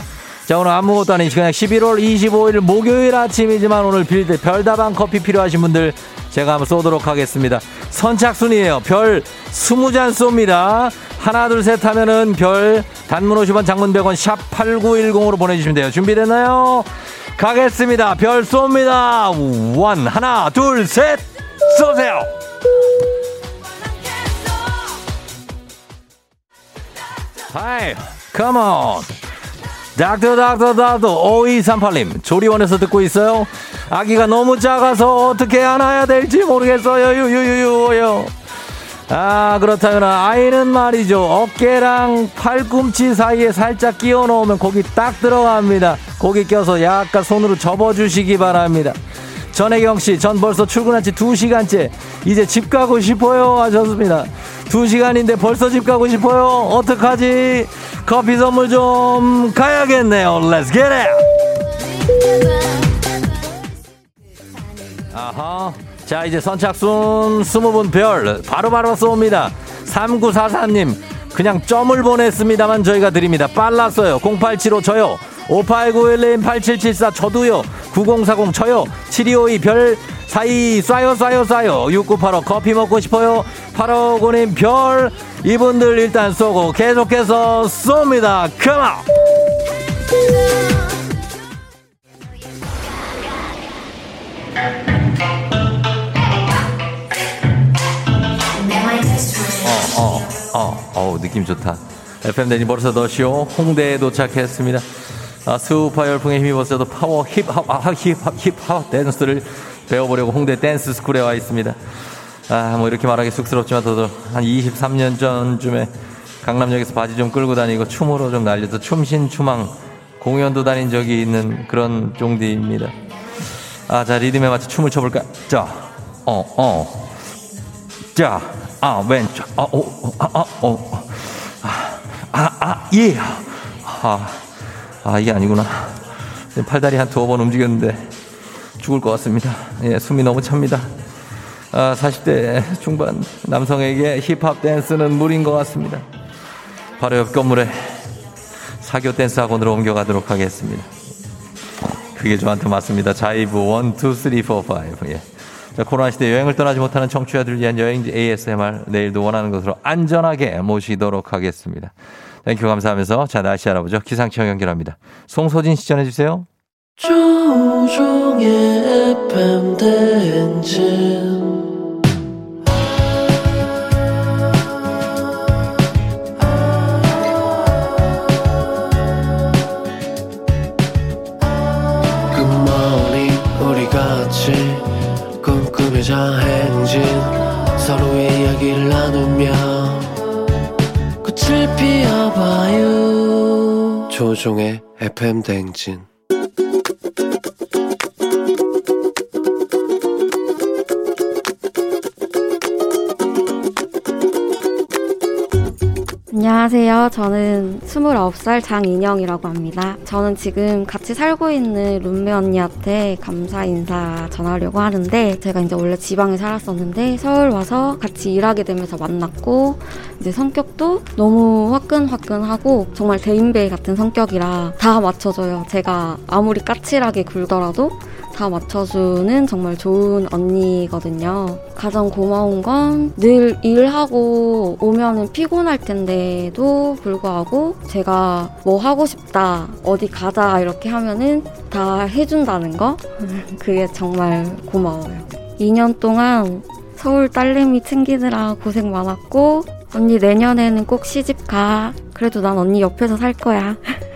자, 오늘 아무것도 아닌 그냥 11월 25일 목요일 아침이지만 오늘 빌드 별다방 커피 필요하신 분들 제가 한번 쏘도록 하겠습니다. 선착순이에요. 별 20잔 쏩니다. 하나, 둘, 셋 하면은 별 단문 50원 장문 100원 샵 8910으로 보내주시면 돼요. 준비됐나요? 가겠습니다. 별 쏩니다. 원, 하나, 둘, 셋, 쏘세요. hi, come on. 닥터 닥터 닥터 5238님 조리원에서 듣고 있어요 아기가 너무 작아서 어떻게 안아야 될지 모르겠어요 유유유유요 아 그렇다면 아이는 말이죠 어깨랑 팔꿈치 사이에 살짝 끼워 넣으면 거기 딱 들어갑니다 거기 껴서 약간 손으로 접어주시기 바랍니다 전혜경 씨, 전 벌써 출근한 지 2시간째. 이제 집 가고 싶어요. 하셨습니다. 2시간인데 벌써 집 가고 싶어요. 어떡하지? 커피 선물 좀 가야겠네요. Let's get! 아하. 자, 이제 선착순 20분 별 바로바로 쏩니다. 3944님, 그냥 점을 보냈습니다만 저희가 드립니다. 빨랐어요. 0875 저요. 5891님 8774 저도요 9040 저요 7252 별 사이 쏴요 쏴요 쏴요 6985 커피 먹고 싶어요 859님 별 이분들 일단 쏘고 계속해서 쏩니다 컴온 어, 어, 어, 어, 느낌 좋다. FM 데니 벌써 더쇼 홍대에 도착했습니다. 아, 수우파 열풍에 힘입어서도 파워 힙합, 아, 힙합, 힙합 댄스를 배워보려고 홍대 댄스 스쿨에 와 있습니다. 아, 뭐 이렇게 말하기 쑥스럽지만 저도 한 23년 전쯤에 강남역에서 바지 좀 끌고 다니고 춤으로 좀 날려서 춤신추망 공연도 다닌 적이 있는 그런 종디입니다. 아, 자, 리듬에 맞춰 춤을 춰볼까? 자, 어, 어. 자, 아, 왼쪽, 아, 오, 아, 아, 어. 아, 아, 아, 예. 아, 아, 이게 아니구나. 팔다리 한 두어 번 움직였는데 죽을 것 같습니다. 예, 숨이 너무 찹니다. 아, 40대 중반 남성에게 힙합 댄스는 무리인 것 같습니다. 바로 옆 건물에 사교 댄스 학원으로 옮겨가도록 하겠습니다. 그게 저한테 맞습니다. 자이브 1, 2, 3, 4, 5. 예. 자, 코로나 시대 여행을 떠나지 못하는 청취자들을 위한 여행지 ASMR 내일도 원하는 곳으로 안전하게 모시도록 하겠습니다. thank you 감사하면서 자 날씨 알아보죠. 기상청 연결합니다. 송소진 씨 전해 주세요. 조우종의 FM 대행진 조종의 FM 대행진 안녕하세요. 저는 29살 장인영이라고 합니다. 저는 지금 같이 살고 있는 룸메 언니한테 감사 인사 전하려고 하는데 제가 이제 원래 지방에 살았었는데 서울 와서 같이 일하게 되면서 만났고 이제 성격도 너무 화끈화끈하고 정말 대인배 같은 성격이라 다 맞춰줘요. 제가 아무리 까칠하게 굴더라도 다 맞춰주는 정말 좋은 언니거든요. 가장 고마운 건 늘 일하고 오면은 피곤할 텐데도 불구하고 제가 뭐 하고 싶다, 어디 가자 이렇게 하면은 다 해준다는 거? 그게 정말 고마워요. 2년 동안 서울 딸내미 챙기느라 고생 많았고, 언니 내년에는 꼭 시집 가. 그래도 난 언니 옆에서 살 거야.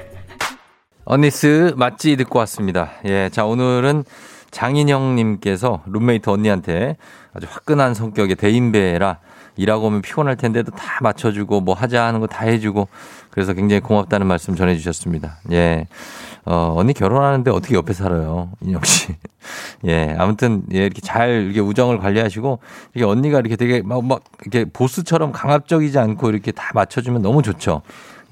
언니스 맛지 듣고 왔습니다. 예, 자, 오늘은 장인영님께서 룸메이트 언니한테 아주 화끈한 성격의 대인배라 일하고 오면 피곤할 텐데도 다 맞춰주고 뭐 하자 하는 거 다 해주고 그래서 굉장히 고맙다는 말씀 전해주셨습니다. 예. 어, 언니 결혼하는데 어떻게 옆에 살아요? 인영 씨. 예. 아무튼, 예, 이렇게 잘 이렇게 우정을 관리하시고 이게 언니가 이렇게 되게 막, 막 이렇게 보스처럼 강압적이지 않고 이렇게 다 맞춰주면 너무 좋죠.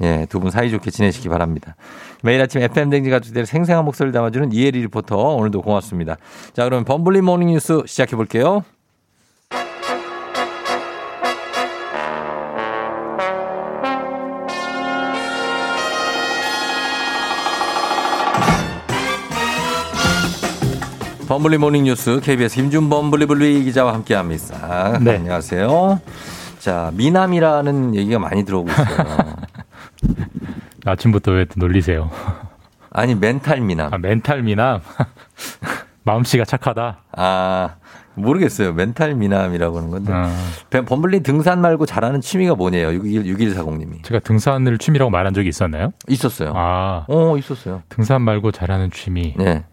예, 두 분 사이좋게 지내시기 바랍니다. 매일 아침 FM대행진 가족들의 생생한 목소리를 담아주는 이혜리 리포터 오늘도 고맙습니다. 자, 그러면 범블리 morning 뉴스 시작해 볼게요. 범블리 morning 뉴스 KBS 김준범 블리블리 기자와 함께합니다. 네. 안녕하세요. 자, 미남이라는 얘기가 많이 들어오고 있어요. 아침부터 왜 또 놀리세요? 아니 멘탈 미남. 아, 멘탈 미남. 마음씨가 착하다. 아 모르겠어요. 멘탈 미남이라고 하는 건데. 아. 범블리 등산 말고 잘하는 취미가 뭐냐요? 61, 6140님이. 제가 등산을 취미라고 말한 적이 있었나요? 있었어요. 아, 어, 있었어요. 등산 말고 잘하는 취미. 네.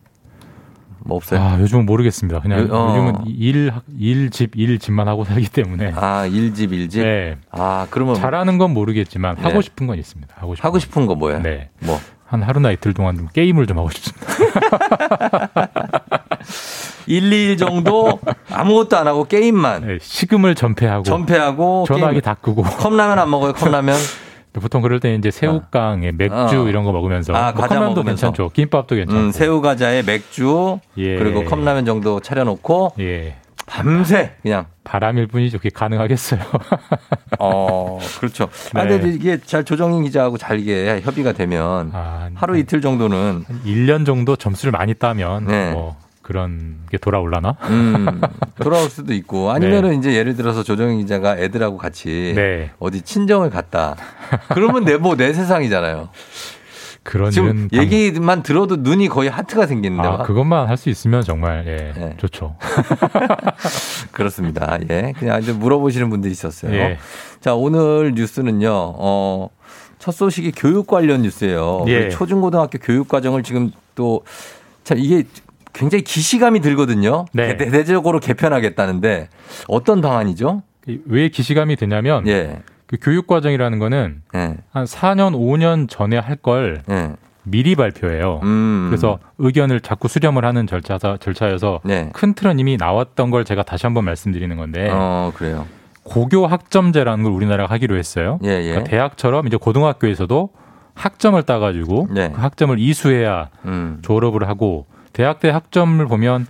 뭐 없어요? 아, 요즘은 모르겠습니다. 그냥 요- 어. 요즘은 일, 일, 집, 일, 집만 하고 살기 때문에. 아, 일집, 일집? 네. 아, 그러면. 잘하는 건 모르겠지만 하고 네. 싶은 건 있습니다. 하고 싶은 하고 싶은 거 뭐예요? 네. 뭐. 한 하루나 이틀 동안 좀 게임을 좀 하고 싶습니다. 1, 2일 정도 아무것도 안 하고 게임만. 네, 식음을 전폐하고. 전폐하고. 전화기 게임. 다 끄고. 컵라면 안 먹어요, 컵라면? 보통 그럴 때 이제 새우깡에 맥주 어. 이런 거 먹으면서 아, 뭐 과자 컵라면도 먹으면서. 괜찮죠. 김밥도 괜찮고. 음, 새우 과자에 맥주 예. 그리고 컵라면 정도 차려놓고 예. 밤새 그냥 바람일 뿐이죠. 그게 가능하겠어요. 어 그렇죠. 아, 네. 근데 이게 잘 조정인 기자하고 잘 이게 협의가 되면 아, 하루 이틀 정도는 1년 정도 점수를 많이 따면 네. 뭐 그런 게 돌아올라나? 음, 돌아올 수도 있고 아니면은 이제 예를 들어서 조정인 기자가 애들하고 같이 네. 어디 친정을 갔다. 그러면 내 뭐내 세상이잖아요. 그런 지금 일은 얘기만 들어도 눈이 거의 하트가 생기는데 아, 막. 그것만 할 수 있으면 정말 예, 네. 좋죠. 그렇습니다. 예. 그냥 이제 물어보시는 분들이 있었어요. 예. 자, 오늘 뉴스는요, 어, 첫 소식이 교육 관련 뉴스예요. 예. 초중고등학교 교육 과정을 지금 또, 참 이게 굉장히 기시감이 들거든요. 네. 대- 대대적으로 개편하겠다는데 어떤 방안이죠? 왜 기시감이 되냐면 예. 그 교육 과정이라는 거는 예. 한 4년, 5년 전에 할걸 예. 미리 발표해요. 음. 그래서 의견을 자꾸 수렴을 하는 절차, 절차여서 네. 큰 틀은 이미 나왔던 걸 제가 다시 한번 말씀드리는 건데 어, 그래요. 고교 학점제라는 걸 우리나라가 하기로 했어요. 예, 예. 그러니까 대학처럼 이제 고등학교에서도 학점을 따가지고 네. 그 학점을 이수해야 음. 졸업을 하고 대학 때 학점을 보면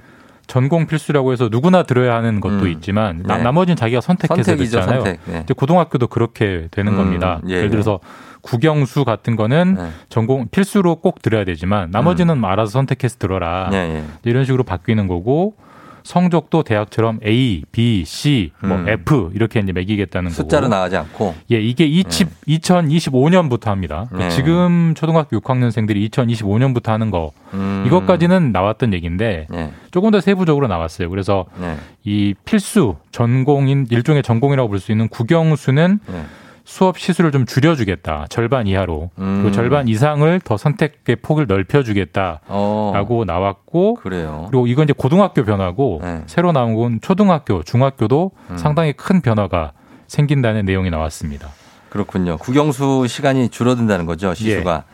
전공 필수라고 해서 누구나 들어야 하는 것도 음. 있지만 나, 네. 나머지는 자기가 선택해서 선택이죠, 듣잖아요. 선택. 네. 이제 고등학교도 그렇게 되는 음, 겁니다. 예, 예. 들어서 국영수 같은 거는 네. 전공 필수로 꼭 들어야 되지만 나머지는 알아서 선택해서 들어라. 예, 예. 이런 식으로 바뀌는 거고 성적도 대학처럼 A, B, C, 뭐 음. F 이렇게 이제 매기겠다는 숫자로 거고. 나가지 않고. 예, 이게 20, 2025년부터 합니다. 네. 지금 초등학교 6학년생들이 2025년부터 하는 거 음. 이것까지는 나왔던 얘기인데 예. 조금 더 세부적으로 나왔어요. 그래서 예. 이 필수 전공인 일종의 전공이라고 볼 수 있는 국영수는 예. 수업 시수를 좀 줄여주겠다. 절반 이하로. 음. 그리고 절반 이상을 더 선택의 폭을 넓혀주겠다라고 어. 나왔고 그래요. 그리고 이건 이제 고등학교 변화고 네. 새로 나온 건 초등학교, 중학교도 음. 상당히 큰 변화가 생긴다는 내용이 나왔습니다. 그렇군요. 국영수 시간이 줄어든다는 거죠, 시수가. 예.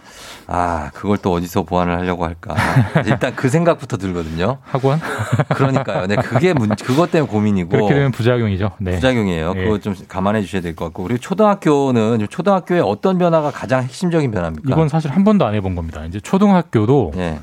아, 그걸 또 어디서 보완을 하려고 할까. 일단 그 생각부터 들거든요. 학원? 그러니까요. 네, 그게 문, 그것 때문에 고민이고. 그렇게 되면 부작용이죠. 네. 부작용이에요. 예. 그거 좀 감안해 주셔야 될 것 같고. 그리고 초등학교는 초등학교의 어떤 변화가 가장 핵심적인 변화입니까? 이건 사실 한 번도 안 해본 겁니다. 이제 초등학교도 예.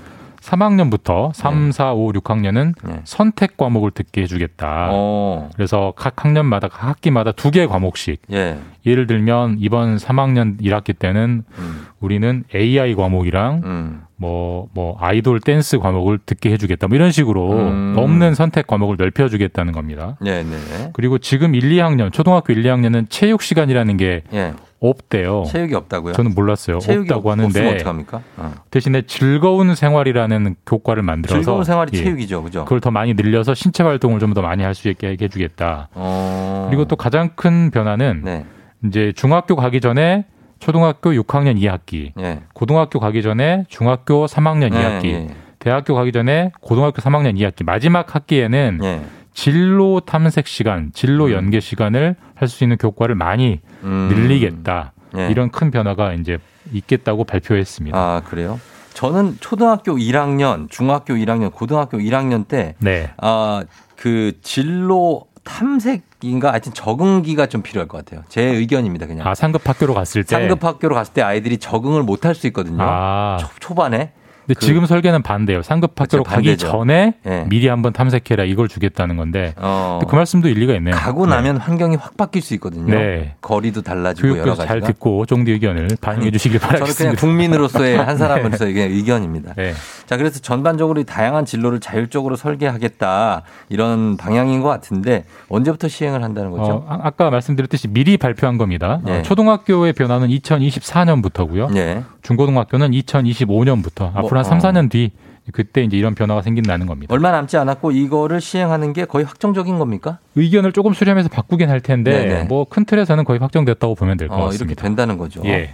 3학년부터 3, 4, 5, 6학년은 예. 선택 과목을 듣게 해주겠다. 어. 그래서 각 학년마다 각 학기마다 두개 과목씩. 예. 예를 들면 이번 3학년 1학기 때는 음. 우리는 AI 과목이랑 음. 뭐, 뭐, 아이돌 댄스 과목을 듣게 해주겠다. 뭐 이런 식으로 음. 없는 선택 과목을 넓혀주겠다는 겁니다. 네, 네. 그리고 지금 1, 2학년, 초등학교 1, 2학년은 체육 시간이라는 게 예. 없대요. 체육이 없다고요? 저는 몰랐어요. 체육이 없다고 하는데 어떡합니까? 어. 대신에 즐거운 생활이라는 교과를 만들어서 즐거운 생활이 예, 체육이죠. 그죠? 그걸 더 많이 늘려서 신체 활동을 좀 더 많이 할 수 있게 해주겠다. 어. 그리고 또 가장 큰 변화는 네. 이제 중학교 가기 전에 초등학교 6학년 2학기, 예. 고등학교 가기 전에 중학교 3학년 예, 2학기, 예. 대학교 가기 전에 고등학교 3학년 2학기, 마지막 학기에는 예. 진로 탐색 시간, 진로 연계 시간을 할 수 있는 교과를 많이 음. 늘리겠다. 예. 이런 큰 변화가 이제 있겠다고 발표했습니다. 아, 그래요? 저는 초등학교 1학년, 중학교 1학년, 고등학교 1학년 때, 네. 아, 그 진로 탐색인가 하여튼 적응기가 좀 필요할 것 같아요. 제 의견입니다, 그냥. 아, 상급 학교로 갔을 때. 상급 학교로 갔을 때 아이들이 적응을 못 할 수 있거든요. 아. 초, 초반에. 근데 그- 지금 설계는 반대예요. 상급 학교로 가기. 전에 예. 미리 한번 탐색해라 이걸 주겠다는 건데 어, 그 말씀도 일리가 있네요. 가고 네. 나면 환경이 확 바뀔 수 있거든요. 네. 거리도 달라지고 여러 교육부에서 가지가. 잘 듣고 쫑디 의견을 반영해 주시길 저는 그냥 바라겠습니다. 국민으로서의 한 사람으로서의 그냥 의견입니다. 네. 자, 그래서 전반적으로 이 다양한 진로를 자율적으로 설계하겠다 이런 방향인 것 같은데 언제부터 시행을 한다는 거죠? 어, 아- 아까 말씀드렸듯이 미리 발표한 겁니다. 네. 어, 초등학교의 변화는 2024년부터고요. 네. 중고등학교는 2025년부터 뭐, 앞으로 한 어. 3, 4년 뒤 그때 이제 이런 변화가 생긴다는 겁니다. 얼마 남지 않았고 이거를 시행하는 게 거의 확정적인 겁니까? 의견을 조금 수렴해서 바꾸긴 할 텐데. 뭐 큰 틀에서는 거의 확정됐다고 보면 될것 어, 이렇게 같습니다. 된다는 거죠. 예.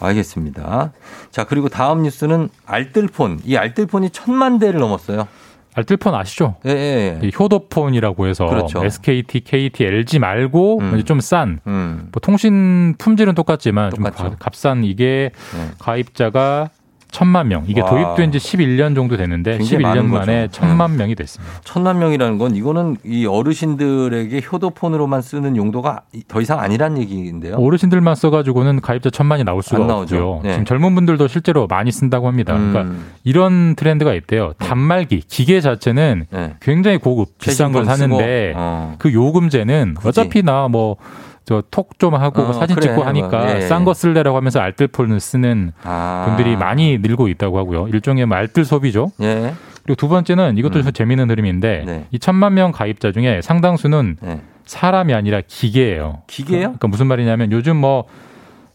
알겠습니다. 자, 그리고 다음 뉴스는 알뜰폰. 이 알뜰폰이 천만 대를 넘었어요. 알뜰폰 아시죠? 예, 예. 예. 이 효도폰이라고 해서 그렇죠. SKT, KT, LG 말고 음. 좀싼 음. 뭐 통신 품질은 똑같지만 똑같죠. 좀 가- 값싼 이게 네. 가입자가 천만 명. 이게 와. 도입된 지 11년 정도 굉장히 11년 많은 만에. 천만 명이 됐습니다. 천만 명이라는 건 이거는 이 어르신들에게 효도폰으로만 쓰는 용도가 더 이상 아니란 얘기인데요. 어르신들만 써가지고는 가입자 천만이 나올 수가. 없고요. 네. 지금 젊은 분들도 실제로 많이 쓴다고 합니다. 그러니까 음. 이런 트렌드가 있대요. 단말기 기계 자체는 네. 굉장히 고급 비싼 걸 사는데 어. 그 요금제는 굳이. 어차피 나뭐 저 톡 좀 하고 어, 사진 그래. 찍고 하니까 뭐, 예, 예. 싼거 쓸래라고 하면서 알뜰폰을 쓰는 아. 분들이 많이 늘고 있다고 하고요. 일종의 뭐 알뜰 소비죠. 예. 그리고 두 번째는 이것도 음. 좀 재미있는 흐름인데 네. 이 천만 명 가입자 중에 상당수는 네. 사람이 아니라 기계예요. 기계요? 그러니까 무슨 말이냐면 요즘 뭐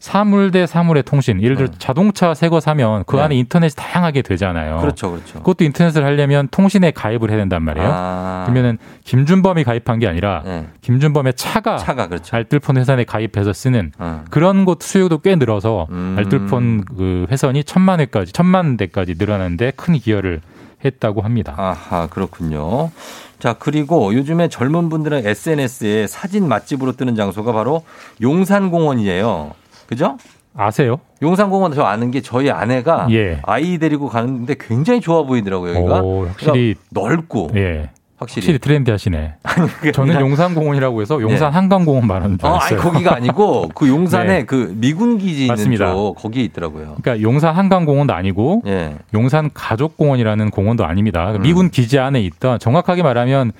사물 대 사물의 통신, 예를 들어 네. 자동차 새거 사면 그 네. 안에 인터넷이 다양하게 되잖아요. 그렇죠, 그렇죠. 그것도 인터넷을 하려면 통신에 가입을 해야 된단 말이에요. 아. 그러면은 김준범이 가입한 게 아니라 네. 김준범의 차가, 차가 그렇죠. 알뜰폰 회선에 가입해서 쓰는 어. 그런 곳 수요도 꽤 늘어서 음. 알뜰폰 그 회선이 천만 회까지 천만 대까지 늘어나는데 큰 기여를 했다고 합니다. 아하, 그렇군요. 자, 그리고 요즘에 젊은 분들은 SNS에 사진 맛집으로 뜨는 장소가 바로 용산공원이에요. 그죠? 아세요? 용산공원 저 아는 게 저희 아내가 예. 아이 데리고 가는데 굉장히 좋아 보이더라고요, 여기가. 오, 확실히 그러니까 넓고. 예. 확실히. 확실히 트렌디 하시네. 그게 저는 용산공원이라고 해서 용산 네. 한강공원 말하는 줄 어, 알았어요. 아니, 거기가 아니고 그 용산에 네. 그 미군 기지 있는 맞습니다. 쪽 거기에 있더라고요. 그러니까 용산 한강공원도 아니고 예. 용산 가족공원이라는 공원도 아닙니다. 음. 미군 기지 안에 있던 정확하게 말하면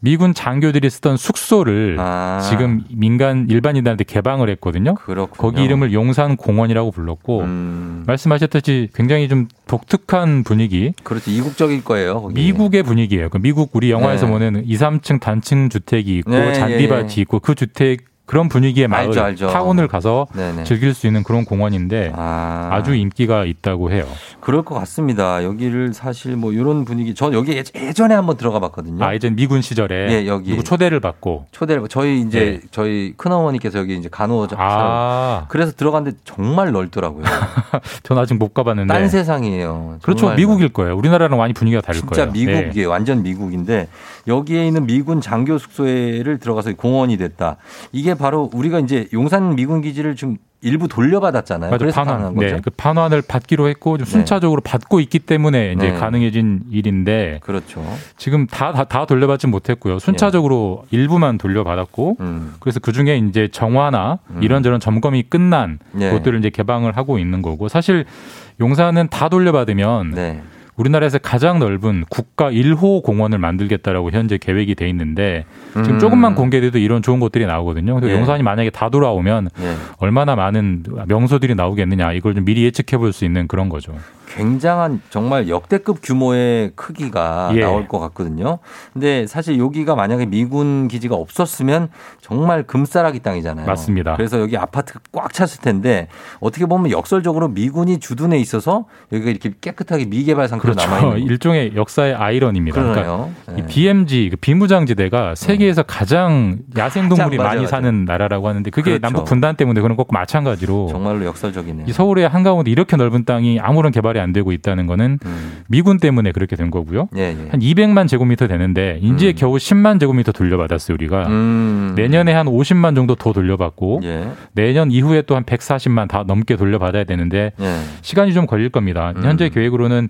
미군 장교들이 쓰던 숙소를 아. 지금 민간 일반인들한테 개방을 했거든요. 그렇군요. 거기 이름을 용산 공원이라고 불렀고 음, 말씀하셨듯이 굉장히 좀 독특한 분위기, 그렇죠. 이국적일 거예요. 거기. 미국의 분위기예요. 그 미국 우리 영화에서 네. 보는 2, 3층 단층 주택이 있고 네, 잔디밭이 예. 있고 그 주택 그런 분위기의 마을 알죠, 알죠. 타운을 가서 네네. 즐길 수 있는 그런 공원인데 아, 아. 주 인기가 있다고 해요. 그럴 것 같습니다. 여기를 사실 뭐 이런 분위기, 전 여기 예- 예전에 한번 들어가 봤거든요. 아, 예전 미군 시절에 예, 여기. 누구 초대를 받고 초대를 저희 이제 네. 저희 큰 어머니께서 여기 이제 간호자 아, 그래서 들어갔는데 정말 넓더라고요. 전 아직 못 가봤는데. 딴 세상이에요. 그렇죠. 미국일 거예요. 우리나라랑 많이 분위기가 다를 진짜 거예요. 미국이에요. 완전 미국인데 여기에 있는 미군 장교 숙소에를 들어가서 공원이 됐다. 이게 바로 우리가 이제 용산 미군 기지를 좀 일부 돌려받았잖아요. 맞아, 그래서 반환. 가능한 거죠. 네, 그 반환을 받기로 했고 좀 네. 순차적으로 받고 있기 때문에 이제 네. 가능해진 일인데 그렇죠. 지금 다다다 돌려받지 못했고요. 순차적으로 일부만 돌려받았고 음. 그래서 그 중에 이제 정화나 음. 이런저런 점검이 끝난 네. 곳들을 이제 개방을 하고 있는 거고 사실 용산은 다 돌려받으면 네. 우리나라에서 가장 넓은 국가 1호 공원을 만들겠다라고 현재 계획이 돼 있는데 지금 음. 조금만 공개돼도 이런 좋은 것들이 나오거든요. 근데 예. 용산이 만약에 다 돌아오면 예. 얼마나 많은 명소들이 나오겠느냐 이걸 좀 미리 예측해 볼 수 있는 그런 거죠. 굉장한 정말 역대급 규모의 크기가 예. 나올 것 같거든요. 근데 사실 여기가 만약에 미군 기지가 없었으면 정말 금싸라기 땅이잖아요. 맞습니다. 그래서 여기 아파트가 꽉 찼을 텐데 어떻게 보면 역설적으로 미군이 주둔해 있어서 여기가 이렇게 깨끗하게 미개발 상태로 그렇죠. 남아 있는 일종의 역사의 아이러니입니다. 그러네요. 그러니까 이 BMG 그 비무장지대가 세계에서 가장 야생 동물이 맞아, 많이 맞아. 사는 나라라고 하는데 그게 그렇죠. 남북 분단 때문에 그런 것과 마찬가지로 정말로 역설적이네요. 이 서울의 한가운데 이렇게 넓은 땅이 아무런 개발이 안 되고 있다는 거는 미군 때문에 그렇게 된 거고요. 음. 예, 예. 한 200만 제곱미터 되는데 이제 겨우 10만 제곱미터 돌려받았어요 우리가. 음. 내년에 한 50만 정도 더 돌려받고 예. 내년 이후에 또 한 140만 다 넘게 돌려받아야 되는데 예. 시간이 좀 걸릴 겁니다. 음. 현재 계획으로는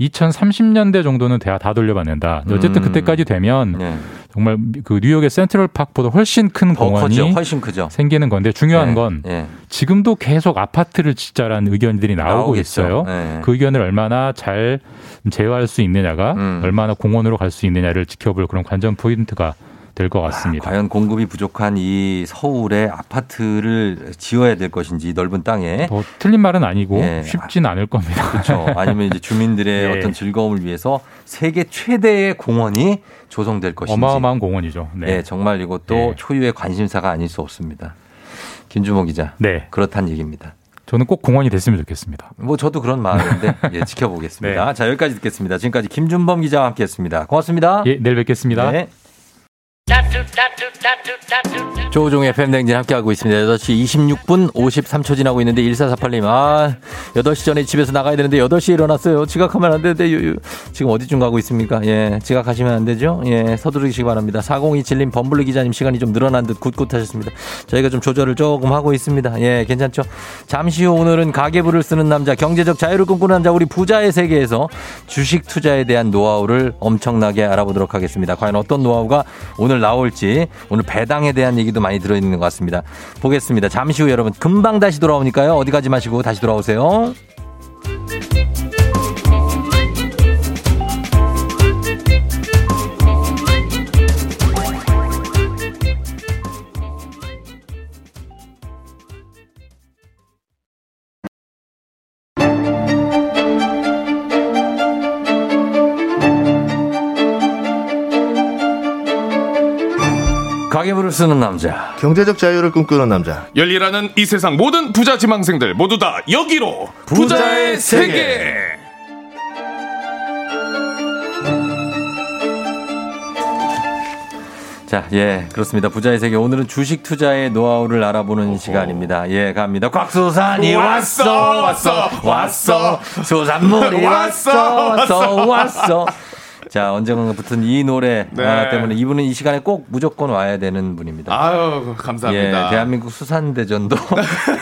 2030년대 정도는 다, 다 돌려받는다. 어쨌든 음. 그때까지 되면 예. 정말 그 뉴욕의 센트럴 파크보다 훨씬 큰더 공원이 커죠. 훨씬 크죠. 생기는 건데 중요한 예. 건 예. 지금도 계속 아파트를 짓자라는 의견들이 나오고 나오겠죠. 있어요. 예. 그 의견을 얼마나 잘 제어할 수 있느냐가 음. 얼마나 공원으로 갈 수 있느냐를 지켜볼 그런 관전 포인트가 될 것 같습니다. 과연 공급이 부족한 이 서울에 아파트를 지어야 될 것인지 이 넓은 땅에 뭐 틀린 말은 아니고 예. 쉽진 않을 겁니다. 그렇죠. 아니면 이제 주민들의 예. 어떤 즐거움을 위해서 세계 최대의 공원이 조성될 것인지. 어마어마한 공원이죠. 네. 네, 정말 이것도 예. 초유의 관심사가 아닐 수 없습니다. 김주모 기자. 네. 그렇다는 얘기입니다. 저는 꼭 공원이 됐으면 좋겠습니다. 뭐 저도 그런 마음인데 예, 지켜보겠습니다. 자 여기까지 듣겠습니다. 지금까지 김준범 기자와 함께했습니다. 고맙습니다. 예, 내일 뵙겠습니다. 네. 조우종의 FM 댕진 함께하고 있습니다. 8시 26분 53초 지나고 있는데 1448님, 아, 8시 전에 집에서 나가야 되는데 8시에 일어났어요. 지각하면 안 되는데, 유- 유- 지금 어디쯤 가고 있습니까? 예, 지각하시면 안 되죠? 예, 서두르시기 바랍니다. 4027님, 범블리 기자님 시간이 좀 늘어난 듯 굿굿하셨습니다. 저희가 좀 조절을 조금 하고 있습니다. 예, 괜찮죠? 잠시 후 오늘은 가계부를 쓰는 남자, 경제적 자유를 꿈꾸는 남자, 우리 부자의 세계에서 주식 투자에 대한 노하우를 엄청나게 알아보도록 하겠습니다. 과연 어떤 노하우가 오늘 나올지, 오늘 배당에 대한 얘기도 많이 들어있는 것 같습니다. 보겠습니다. 잠시 후 여러분 금방 다시 돌아오니까요. 어디 가지 마시고 다시 돌아오세요. 가계부를 쓰는 남자. 경제적 자유를 꿈꾸는 남자. 열일하는 이 세상 모든 부자 지망생들 모두 다 여기로 부자의, 세계. 자, 예, 그렇습니다. 부자의 세계. 오늘은 주식 투자의 노하우를 알아보는 시간입니다. 예, 갑니다. 곽수산이 왔어, 왔어, 왔어. 수산물이 왔어, 왔어, 왔어. 자, 언젠가 붙은 이 노래 네. 아, 때문에 이분은 이 시간에 꼭 무조건 와야 되는 분입니다. 아유 감사합니다. 예, 대한민국 수산대전도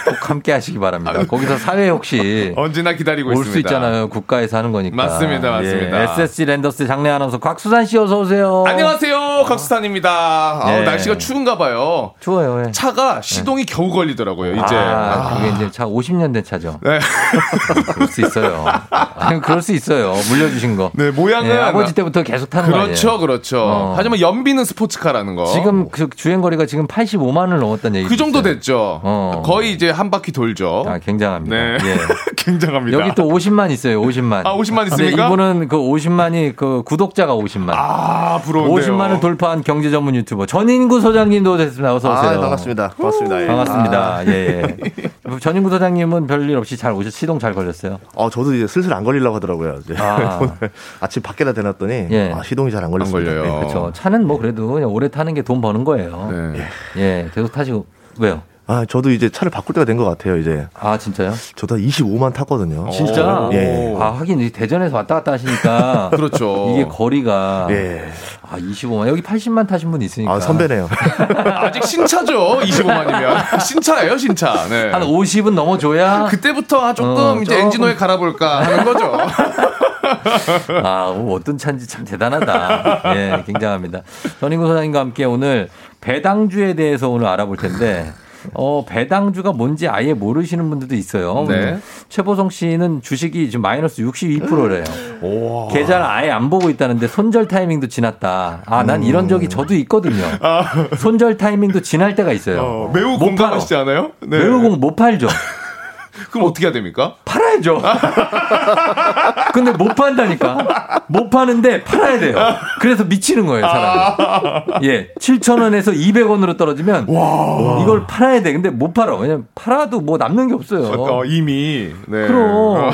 꼭 함께 하시기 바랍니다. 거기서 사회 혹시 언제나 기다리고 올. 수 있잖아요. 국가에서 하는 거니까. 맞습니다, 맞습니다. 예, SSG 랜더스 장례 아나운서 곽수산 씨 어서 오세요. 안녕하세요, 곽수산입니다. 아우, 예. 날씨가 추운가 봐요. 추워요. 예. 차가 시동이 겨우 걸리더라고요. 이제 아, 그게 이제 차 50년 된 차죠. 네. 그럴 수 있어요. 아니, 그럴 수 있어요. 물려주신 거. 네, 모양은 예, 아버지 때부터 계속 타는 거 그렇죠? 그렇죠. 어. 하지만 연비는 스포츠카라는 거. 지금 그 주행 거리가 지금 85만을 넘었다는 얘기. 그 정도 됐죠. 어. 거의 이제 한 바퀴 돌죠. 아, 굉장합니다. 네. 예. 굉장합니다. 여기 또 50만 있어요. 50만. 아, 50만 근데 있습니까? 이분은 그 50만이 그 구독자가 50만. 아, 부러운데요. 50만을 돌파한 경제 전문 유튜버 전인구 소장님도 됐습니다. 어서 오세요. 아, 반갑습니다. 고맙습니다. 예. 반갑습니다. 아. 예, 예. 전인구 소장님은 별일 없이 잘 오셨, 시동 잘 걸렸어요. 어, 저도 이제 슬슬 안 걸리려고 하더라고요. 이제 아. 오늘 아침 밖에다 대놨더니 예. 아, 시동이 잘 안 걸렸습니다. 걸려요. 네. 그렇죠. 차는 뭐 그래도 그냥 오래 타는 게 돈 버는 거예요. 네. 예, 계속 타시고 왜요? 아, 저도 이제 차를 바꿀 때가 된 것 같아요. 이제 아 진짜요? 저도 한 25만 탔거든요. 진짜? 예. 아 하긴 이 대전에서 왔다 갔다 하시니까 그렇죠. 이게 거리가 예. 아 25만 여기 80만 타신 분 있으니까 아, 선배네요. 아직 신차죠. 25만이면 신차예요, 신차. 네. 한 50은 넘어줘야 그때부터 아, 조금 어, 이제 조금. 엔진 오일 갈아볼까 하는 거죠. 아, 오, 어떤 차인지 참 대단하다. 예, 굉장합니다. 전인구 소장님과 함께 오늘 배당주에 대해서 오늘 알아볼 텐데, 어, 배당주가 뭔지 아예 모르시는 분들도 있어요. 네. 최보성 씨는 주식이 지금 마이너스 62%래요. 오. 계좌를 아예 안 보고 있다는데 손절 타이밍도 지났다. 아, 난 이런 적이 저도 있거든요. 손절 타이밍도 지날 때가 있어요. 어, 매우 못 공감하시지 않아요? 네. 매우 공못 팔죠. 그럼 어떻게 해야 됩니까? 팔아야죠. 근데 못 판다니까. 못 파는데 팔아야 돼요. 그래서 미치는 거예요, 사람이. 예. 7,000원에서 200원으로 떨어지면 이걸 팔아야 돼. 근데 못 팔아. 왜냐면 팔아도 뭐 남는 게 없어요. 어, 이미. 네. 그럼.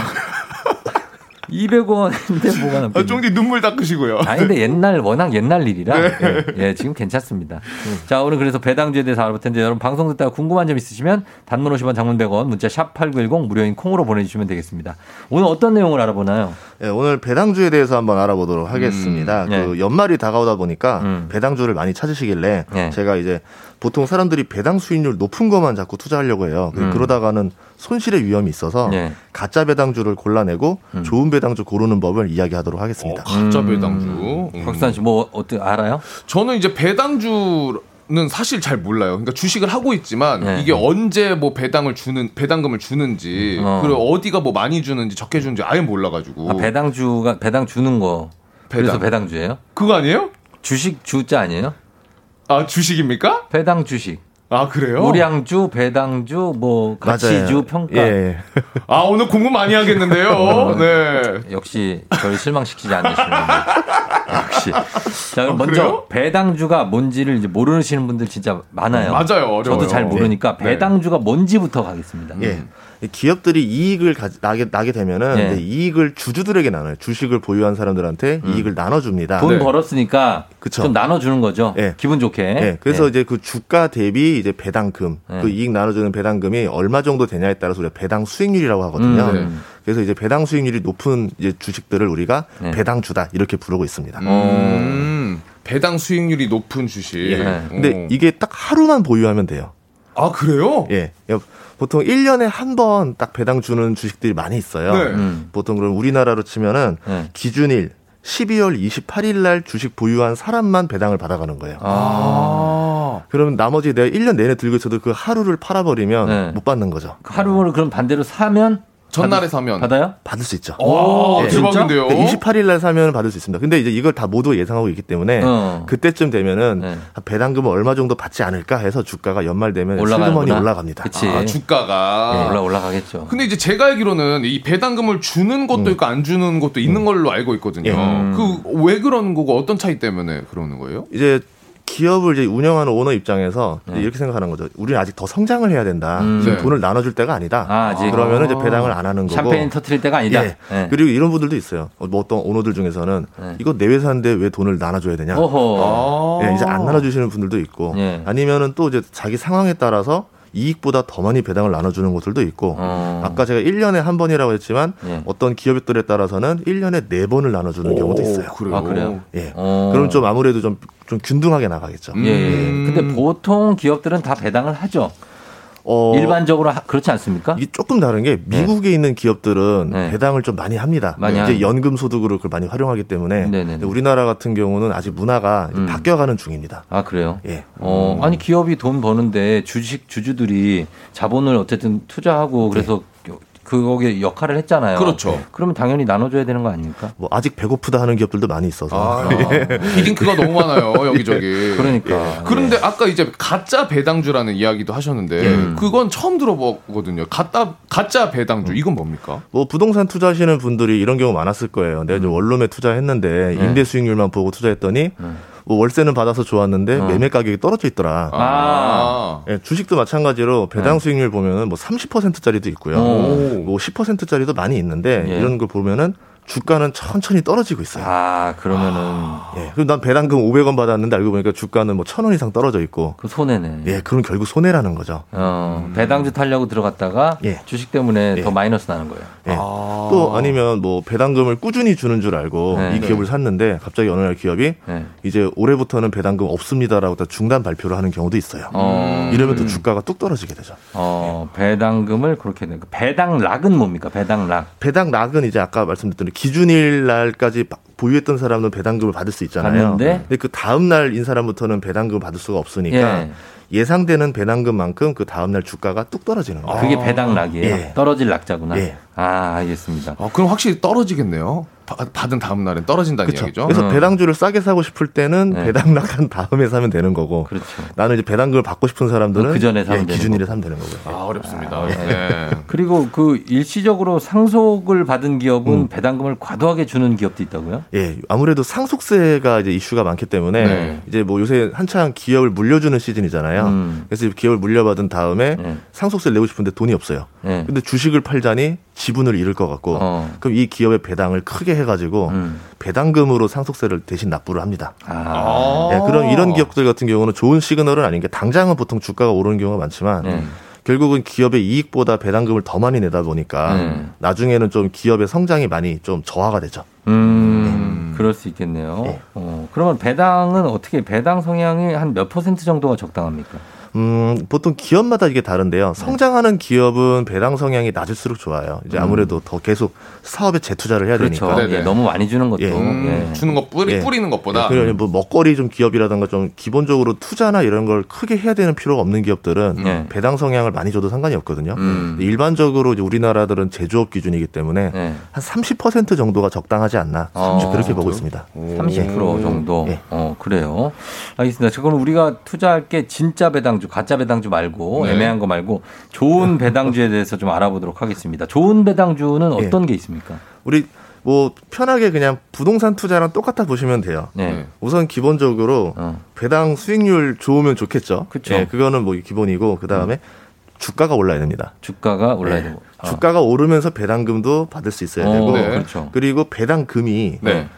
200원인데 뭐가 남겠 아, 쫑디 눈물 닦으시고요. 아니 근데 옛날 워낙 옛날 일이라 네. 예, 예, 지금 괜찮습니다. 자 오늘 그래서 배당주에 대해서 알아볼 텐데 여러분 방송 듣다가 궁금한 점 있으시면 단문 50원 장문 100원 문자 샵8910 무료인 콩으로 보내주시면 되겠습니다. 오늘 어떤 내용을 알아보나요? 예, 오늘 배당주에 대해서 한번 알아보도록 하겠습니다. 음, 네. 그 연말이 다가오다 보니까 배당주를 많이 찾으시길래 네. 제가 이제 보통 사람들이 배당 수익률 높은 것만 자꾸 투자하려고 해요. 음. 그러다가는 손실의 위험이 있어서 네. 가짜 배당주를 골라내고 음. 좋은 배당주 고르는 법을 이야기하도록 하겠습니다. 가짜 배당주. 음. 박수환 씨뭐 어떻게 알아요? 저는 이제 배당주 는 사실 잘 몰라요. 그러니까 주식을 하고 있지만 네. 이게 언제 뭐 배당을 주는 배당금을 주는지 어. 그리고 어디가 뭐 많이 주는지 적게 주는지 아예 몰라가지고. 아, 배당주가 배당 주는 거 그래서 배당. 배당주예요? 그거 아니에요? 주식 주자 아니에요? 아 주식입니까? 배당 주식. 아 그래요? 우량주, 배당주, 뭐 가치주. 평가. 예. 아 오늘 공부 많이 하겠는데요. 네. 역시 저를 실망시키지 않으시는 분. 역시. 자, 그럼 아, 먼저 그래요? 배당주가 뭔지를 이제 모르시는 분들 진짜 많아요. 맞아요, 어려워요. 저도 잘 모르니까 네. 배당주가 뭔지부터 가겠습니다. 예. 이 기업들이 이익을 가, 나게, 나게 되면은 예. 이제 이익을 주주들에게 나눠요. 주식을 보유한 사람들한테 이익을 나눠줍니다. 돈 네. 벌었으니까 그쵸. 좀 나눠주는 거죠. 예. 기분 좋게. 예, 그래서 예. 이제 그 주가 대비 이제 배당금, 네. 그 이익 나눠주는 배당금이 얼마 정도 되냐에 따라서 우리가 배당 수익률이라고 하거든요. 음, 네. 그래서 이제 배당 수익률이 높은 이제 주식들을 우리가 네. 배당주다 이렇게 부르고 있습니다. 음, 배당 수익률이 높은 주식. 예. 근데 어. 이게 딱 하루만 보유하면 돼요. 아 그래요? 예. 보통 1년에 한 번 딱 배당 주는 주식들이 많이 있어요. 네. 음. 보통 그럼 우리나라로 치면은 네. 기준일 12월 28일 날 주식 보유한 사람만 배당을 받아가는 거예요. 아. 그러면 나머지 내가 1년 내내 들고 있어도 그 하루를 팔아버리면 네. 못 받는 거죠. 하루를 그럼 반대로 사면 전날에 받- 사면 받아요? 받을 수 있죠. 오, 예. 대박인데요. 28일 날 사면 받을 수 있습니다. 근데 이제 이걸 다 모두 예상하고 있기 때문에 어. 그때쯤 되면은 네. 배당금을 얼마 정도 받지 않을까 해서 주가가 연말 되면. 슬그머니 올라갑니다. 그치. 아, 주가가. 네, 올라 올라가겠죠. 근데 이제 제가 알기로는 이 배당금을 주는 것도 있고 안 주는 것도 있는 걸로 알고 있거든요. 예. 그왜 그런 거고 어떤 차이 때문에 그러는 거예요? 이제 기업을 이제 운영하는 오너 입장에서 네. 이렇게 생각하는 거죠. 우리는 아직 더 성장을 해야 된다. 음. 지금 네. 돈을 나눠줄 때가 아니다. 아, 아직. 그러면은 이제 배당을 안 하는 거고. 샴페인 터트릴 때가 아니다. 예. 예. 그리고 이런 분들도 있어요. 어, 뭐 어떤 오너들 중에서는 네. 이거 내 회사인데 왜 돈을 나눠줘야 되냐. 예, 이제 안 나눠주시는 분들도 있고 예. 아니면은 또 이제 자기 상황에 따라서 이익보다 더 많이 배당을 나눠주는 곳들도 있고 어. 아까 제가 1년에 한 번이라고 했지만 예. 어떤 기업들에 따라서는 1년에 네 번을 나눠주는 경우도 있어요. 그래요. 아, 그래요? 예. 어. 그럼 좀 아무래도 좀, 좀 균등하게 나가겠죠. 음. 예, 예. 근데 보통 기업들은 다 배당을 하죠. 어, 일반적으로 하- 그렇지 않습니까? 이게 조금 다른 게 미국에 있는 기업들은 네. 배당을 좀 많이 합니다. 많이 이제. 연금 소득으로 그걸 많이 활용하기 때문에 네네네. 근데 우리나라 같은 경우는 아직 문화가 음. 바뀌어가는 중입니다. 아 그래요? 예. 어 아니 기업이 돈 버는데 주식 주주들이 자본을 어쨌든 투자하고 그래서 그거에 역할을 했잖아요. 그렇죠. 그러면 당연히 나눠줘야 되는 거 아닙니까? 뭐 아직 배고프다 하는 기업들도 많이 있어서 아, 비딩크가 너무 많아요 여기저기. 그러니까. 그런데 아까 이제 가짜 배당주라는 이야기도 하셨는데 음. 그건 처음 들어보거든요. 가짜 가짜 배당주 이건 뭡니까? 뭐 부동산 투자하시는 분들이 이런 경우 많았을 거예요. 내가 이제 원룸에 투자했는데 네. 임대 수익률만 보고 투자했더니 뭐 월세는 받아서 좋았는데 어. 매매 가격이 떨어져 있더라. 아. 예, 주식도 마찬가지로 배당 수익률 보면은 뭐 30%짜리도 있고요. 오. 뭐 10%짜리도 많이 있는데 예. 이런 걸 보면은 주가는 천천히 떨어지고 있어요. 아 그러면은 예. 그리고 난 배당금 500원 받았는데 알고 보니까 주가는 뭐 1000원 이상 떨어져 있고. 그 손해네. 예, 그럼 결국 손해라는 거죠. 어, 배당주 타려고 들어갔다가 예. 주식 때문에 예. 더 마이너스 나는 거예요. 예. 또 아니면 뭐 배당금을 꾸준히 주는 줄 알고 네. 이 기업을 샀는데 갑자기 어느 날 기업이 네. 이제 올해부터는 배당금 없습니다라고 다 중단 발표를 하는 경우도 있어요. 어, 이러면 또 주가가 뚝 떨어지게 되죠. 어, 배당금을 그렇게 내. 배당락은 뭡니까? 배당락. 배당락은 이제 아까 말씀드렸던 기준일 날까지 바- 보유했던 사람은 배당금을 받을 수 있잖아요. 받는데? 근데 그 다음 날인 사람부터는 배당금을 받을 수가 없으니까 예. 예상되는 배당금만큼 그 다음 날 주가가 뚝 떨어지는 거예요. 그게 배당락이에요. 예. 떨어질 낙자구나. 예. 아, 알겠습니다. 어, 그럼 확실히 떨어지겠네요. 바- 받은 다음 날엔 떨어진다는 그렇죠. 이야기죠. 그래서 배당주를 싸게 사고 싶을 때는 네. 배당락한 다음에 사면 되는 거고. 그렇죠. 나는 이제 배당금을 받고 싶은 사람들은 그 전에 사면 예, 기준일에 사면 되는 거고요. 아, 어렵습니다. 네. 그리고 그 일시적으로 상속을 받은 기업은 음. 배당금을 과도하게 주는 기업도 있다고요? 예, 아무래도 상속세가 이제 이슈가 많기 때문에 네. 이제 뭐 요새 한창 기업을 물려주는 시즌이잖아요. 음. 그래서 기업을 물려받은 다음에 네. 상속세를 내고 싶은데 돈이 없어요. 네. 근데 주식을 팔자니 지분을 잃을 것 같고 어. 그럼 이 기업의 배당을 크게 해가지고 음. 배당금으로 상속세를 대신 납부를 합니다. 아. 예, 그런 이런 기업들 같은 경우는 좋은 시그널은 아닌 게 당장은 보통 주가가 오르는 경우가 많지만 네. 결국은 기업의 이익보다 배당금을 더 많이 내다 보니까 네. 나중에는 좀 기업의 성장이 많이 좀 저하가 되죠. 음, 그럴 수 있겠네요. 어, 그러면 배당은 어떻게 배당 성향이 한 몇 퍼센트 정도가 적당합니까? 음, 보통 기업마다 이게 다른데요. 네. 성장하는 기업은 배당 성향이 낮을수록 좋아요. 이제 아무래도 더 계속 사업에 재투자를 해야 음. 그렇죠. 되니까. 예, 너무 많이 주는 것도. 예. 예. 주는 것 뿌리, 예. 뿌리는 것보다. 예, 그리고 뭐 먹거리 좀 기업이라든가 좀 기본적으로 투자나 이런 걸 크게 해야 되는 필요가 없는 기업들은 예. 배당 성향을 많이 줘도 상관이 없거든요. 음. 일반적으로 이제 우리나라들은 제조업 기준이기 때문에 예. 한30% 정도가 적당하지 않나 어, 그렇게 보고 있습니다. 30% 정도. 예. 어, 그래요. 알겠습니다. 자, 그럼 우리가 투자할 게 진짜 배당 주, 가짜 배당주 말고 네. 애매한 거 말고 좋은 배당주에 대해서 좀 알아보도록 하겠습니다. 좋은 배당주는 예. 어떤 게 있습니까? 우리 뭐 편하게 그냥 부동산 투자랑 똑같아 보시면 돼요. 네. 우선 기본적으로 어. 배당 수익률 좋으면 좋겠죠. 그쵸. 예, 그거는 뭐 기본이고 그 다음에 주가가 올라야 됩니다. 주가가 올라야 예, 되고. 아. 주가가 오르면서 배당금도 받을 수 있어야 어, 되고 네. 그렇죠. 그리고 배당금이 네.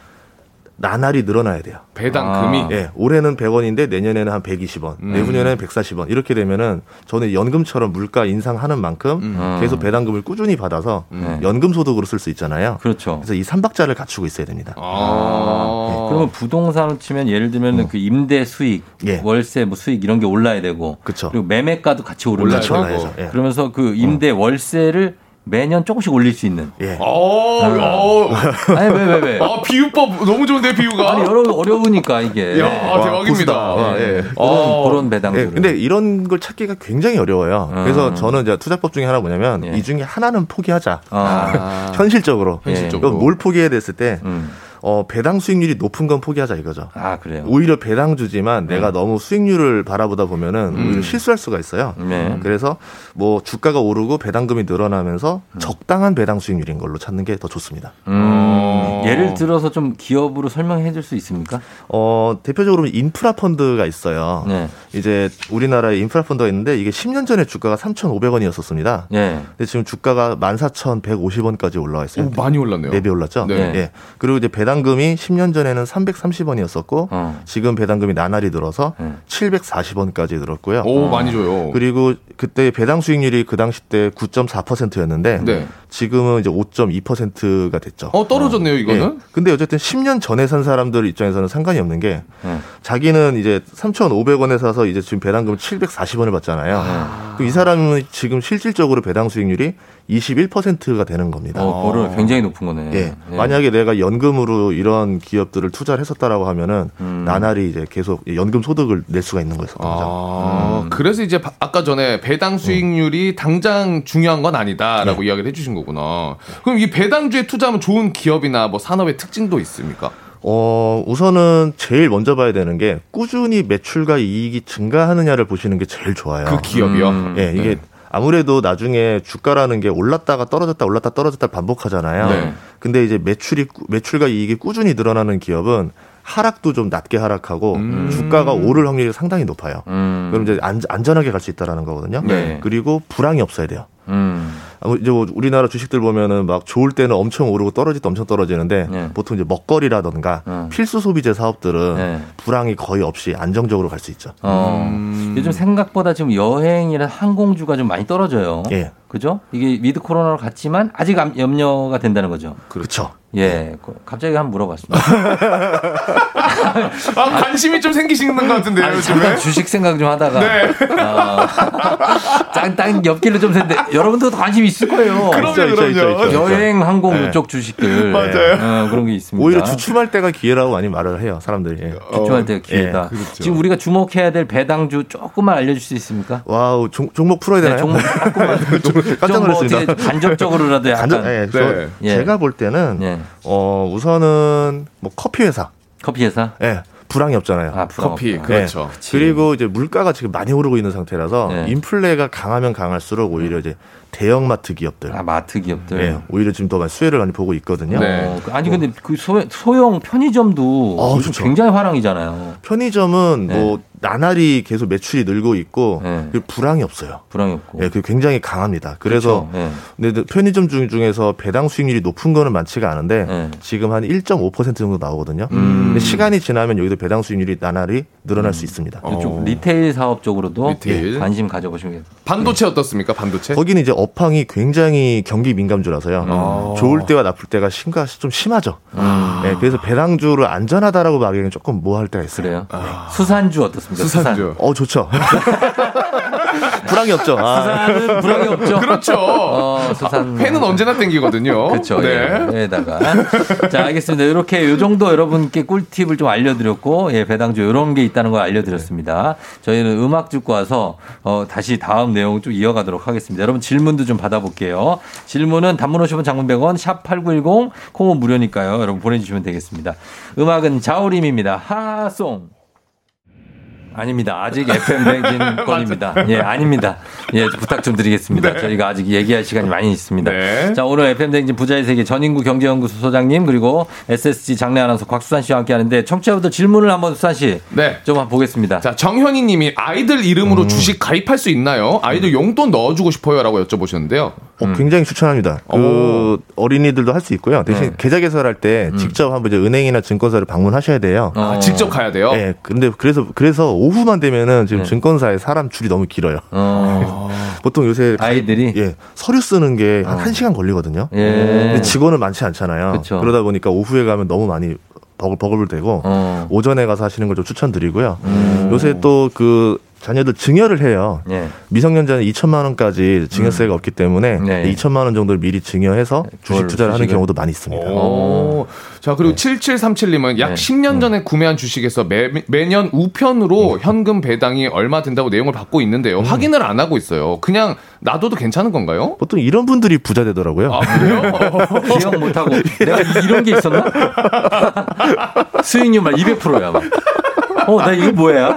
나날이 늘어나야 돼요. 배당금이. 아. 예, 올해는 100원인데 내년에는 한 120원, 음. 내후년에는 140원 이렇게 되면은 저는 연금처럼 물가 인상하는 만큼 음. 계속 배당금을 꾸준히 받아서 네. 연금 소득으로 쓸 수 있잖아요. 그렇죠. 그래서 이 삼박자를 갖추고 있어야 됩니다. 아. 그러면 부동산을 치면 예를 들면 그 임대 수익, 예. 월세 뭐 수익 이런 게 올라야 되고 그쵸. 그리고 매매가도 같이 올라야 오르면 되고. 올라야죠. 예. 그러면서 그 임대 월세를 매년 조금씩 올릴 수 있는. 예. 어, 어. 아니 왜 왜 왜? 아, 비유법 너무 좋은데, 비유가. 아니 여러 어려우니까 이게. 야, 와, 대박입니다. 와, 예. 그런 어. 그런 배당들. 예, 근데 이런 걸 찾기가 굉장히 어려워요. 음. 그래서 저는 이제 투자법 중에 하나 뭐냐면 예. 이 중에 하나는 포기하자. 아, 현실적으로. 현실적으로. 뭘 포기해야 됐을 때 음. 어, 배당 수익률이 높은 건 포기하자 이거죠. 아 그래요. 오히려 배당 주지만 내가 너무 수익률을 바라보다 보면은 음. 오히려 실수할 수가 있어요. 네. 그래서 뭐 주가가 오르고 배당금이 늘어나면서 음. 적당한 배당 수익률인 걸로 찾는 게 더 좋습니다. 음, 예를 들어서 좀 기업으로 설명해 줄 수 있습니까? 어, 대표적으로 인프라 펀드가 있어요. 네. 이제 우리나라에 인프라 펀드가 있는데 이게 10년 전에 주가가 3,500원이었었습니다. 예. 근데 지금 주가가 14,150원까지 올라와 있어요. 오, 많이 올랐네요. 네배 올랐죠? 네. 예. 그리고 이제 배당 금이 10년 전에는 330원이었었고 어. 지금 배당금이 나날이 들어서 네. 740원까지 늘었고요. 오, 많이 줘요. 그리고 그때 배당 수익률이 그 당시 때 9.4%였는데 네. 지금은 이제 5.2%가 됐죠. 어, 떨어졌네요, 이거는. 예. 근데 어쨌든 10년 전에 산 사람들 입장에서는 상관이 없는 게 네. 자기는 이제 3,500원에 사서 이제 지금 배당금 740원을 받잖아요. 그럼 이 사람은 지금 실질적으로 배당 수익률이 21%가 되는 겁니다. 어, 그거를 굉장히 높은 거네. 예. 예. 만약에 내가 연금으로 이런 기업들을 투자를 했었다라고 하면은 음. 나날이 이제 계속 연금 소득을 낼 수가 있는 거였었던 거죠. 아, 음. 그래서 이제 바- 아까 전에 배당 수익률이 당장 중요한 건 아니다라고 네. 이야기를 해주신 거구나. 그럼 이 배당주에 투자하면 좋은 기업이나 뭐 산업의 특징도 있습니까? 어, 우선은 제일 먼저 봐야 되는 게 꾸준히 매출과 이익이 증가하느냐를 보시는 게 제일 좋아요. 그 기업이요. 음. 예, 이게 네. 아무래도 나중에 주가라는 게 올랐다가 떨어졌다 올랐다 떨어졌다 반복하잖아요. 네. 근데 이제 매출이 꾸- 매출과 이익이 꾸준히 늘어나는 기업은 하락도 좀 낮게 하락하고 음. 주가가 오를 확률이 상당히 높아요. 음. 그럼 이제 안, 안전하게 갈 수 있다라는 거거든요. 네. 그리고 불황이 없어야 돼요. 음. 아, 이제 뭐 우리나라 주식들 보면은 막 좋을 때는 엄청 오르고 떨어질 때 엄청 떨어지는데 네. 보통 이제 먹거리라던가 음. 필수 소비재 사업들은 네. 불황이 거의 없이 안정적으로 갈 수 있죠. 어. 음. 요즘 생각보다 지금 여행이나 항공주가 좀 많이 떨어져요. 예. 그죠? 이게 위드 코로나로 갔지만 아직 암- 염려가 된다는 거죠. 그렇죠. 예, 그- 갑자기 한번 물어봤습니다. 아, 관심이 좀 생기시는 것 같은데요, 아니, 요즘에. 잠깐 주식 생각 좀 하다가 네. 어, 짱땅 옆길로 좀 샜는데 여러분도 관심 있을 거예요. 그럼요, 그럼요. 여행, 항공 네. 이쪽 주식들 맞아요. 어, 그런 게 있습니다. 오히려 주춤할 때가 기회라고 많이 말을 해요, 사람들이. 예. 주춤할 때가 기회다. 예, 그렇죠. 지금 우리가 주목해야 될 배당주 조금만 알려줄 수 있습니까? wow, 종, 종목 풀어야 되나요? 네, 종목 조금만 깜짝 좀뭐 놀랐습니다. 어떻게 간접적으로라도 약간 간접, 예, 저- 네. 예. 제가 볼 때는 예. 어, 우선은 뭐 커피 회사. 커피 회사. 예. 불황이 없잖아요. 아, 불황 커피. 그렇죠. 그리고 이제 물가가 지금 많이 오르고 있는 상태라서 네. 인플레가 강하면 강할수록 오히려 이제 대형 마트 기업들 아, 마트 기업들. 예, 오히려 지금 더 많이 수혜를 많이 보고 있거든요. 네. 어, 그- 아니 근데 그 소, 소형 편의점도 어, 좋죠. 굉장히 활황이잖아요. 편의점은 네. 뭐 나날이 계속 매출이 늘고 있고 네. 불황이 없어요. 불황이 없고. 예, 그 굉장히 강합니다. 그래서 그렇죠. 근데 편의점 중 중에서 배당 수익률이 높은 거는 많지가 않은데 네. 지금 한 1.5% 정도 나오거든요. 음. 근데 시간이 지나면 여기도 배당 수익률이 나날이 늘어날 수 있습니다. 이쪽 retail 사업 쪽으로도 retail. 예, 관심 가져보시면. 반도체 어떻습니까, 반도체? 거기는 이제 업황이 굉장히 경기 민감주라서요. 아. 좋을 때와 나쁠 때가 심가 좀 심하죠. 네, 그래서 배당주를 안전하다라고 말하기는 조금 뭐할 때가 있어요. 그래요. 수산주 어떻습니까? 수산주. 어 좋죠. 불황이 없죠. 아. 수산은 불황이 없죠. 그렇죠. 어, 수산. 회는 언제나 땡기거든요. 그렇죠. 네. 예, 에다가 자 알겠습니다. 이렇게 요 정도 여러분께 꿀팁을 좀 알려드렸고 예, 배당주 이런 게 있다는 걸 알려드렸습니다. 저희는 음악 듣고 와서 어, 다시 다음 내용 좀 이어가도록 하겠습니다. 여러분 질문도 좀 받아볼게요. 질문은 단문 50원 장문 100원 샵 #8910 콩은 무료니까요. 여러분 보내주시면 되겠습니다. 음악은 자우림입니다. 하송. 아닙니다. 아직 FM 뱅진 건입니다. 예, 아닙니다. 예, 부탁 좀 드리겠습니다. 저희가 아직 얘기할 시간이 많이 있습니다. 네. 자, 오늘 FM 뱅진 부자의 세계 전인구 경제연구소 소장님 그리고 SSG 장례 아나운서 곽수산 씨와 함께 하는데 청취자분들 질문을 한번 수산 씨. 네. 좀 한번 보겠습니다. 자, 정현희 님이 아이들 이름으로 음. 주식 가입할 수 있나요? 아이들 용돈 넣어 주고 싶어요라고 여쭤보셨는데요. 어, 굉장히 추천합니다. 그 어린이들도 할 수 있고요. 대신 네. 계좌 개설할 때 직접 한번 이제 은행이나 증권사를 방문하셔야 돼요. 어. 아, 직접 가야 돼요? 네, 근데 그래서 그래서 오후만 되면은 지금 네. 증권사에 사람 줄이 너무 길어요. 어, 보통 요새 아이들이 예, 서류 쓰는 게한 어. 1시간 걸리거든요. 예. 근데 직원은 많지 않잖아요. 그쵸. 그러다 보니까 오후에 가면 너무 많이 버글 버글 되고 어. 오전에 가서 하시는 걸 좀 추천드리고요. 음. 요새 또 그 자녀들 증여를 해요. 예. 미성년자는 2천만 원까지 증여세가 없기 때문에 네. 2천만 원 정도를 미리 증여해서 주식 그걸 투자를 하는 주식을- 경우도 많이 있습니다. 오. 자, 그리고 7737님은 약 네. 10년 전에 구매한 주식에서 매, 매년 우편으로 현금 배당이 얼마 된다고 내용을 받고 있는데요. 확인을 안 하고 있어요. 그냥 놔둬도 괜찮은 건가요? 보통 이런 분들이 부자 되더라고요. 아, 그래요? 기억 못하고 내가 이런 게 있었나? 수익률 막 200%야 막. 어, 나 이거 뭐야?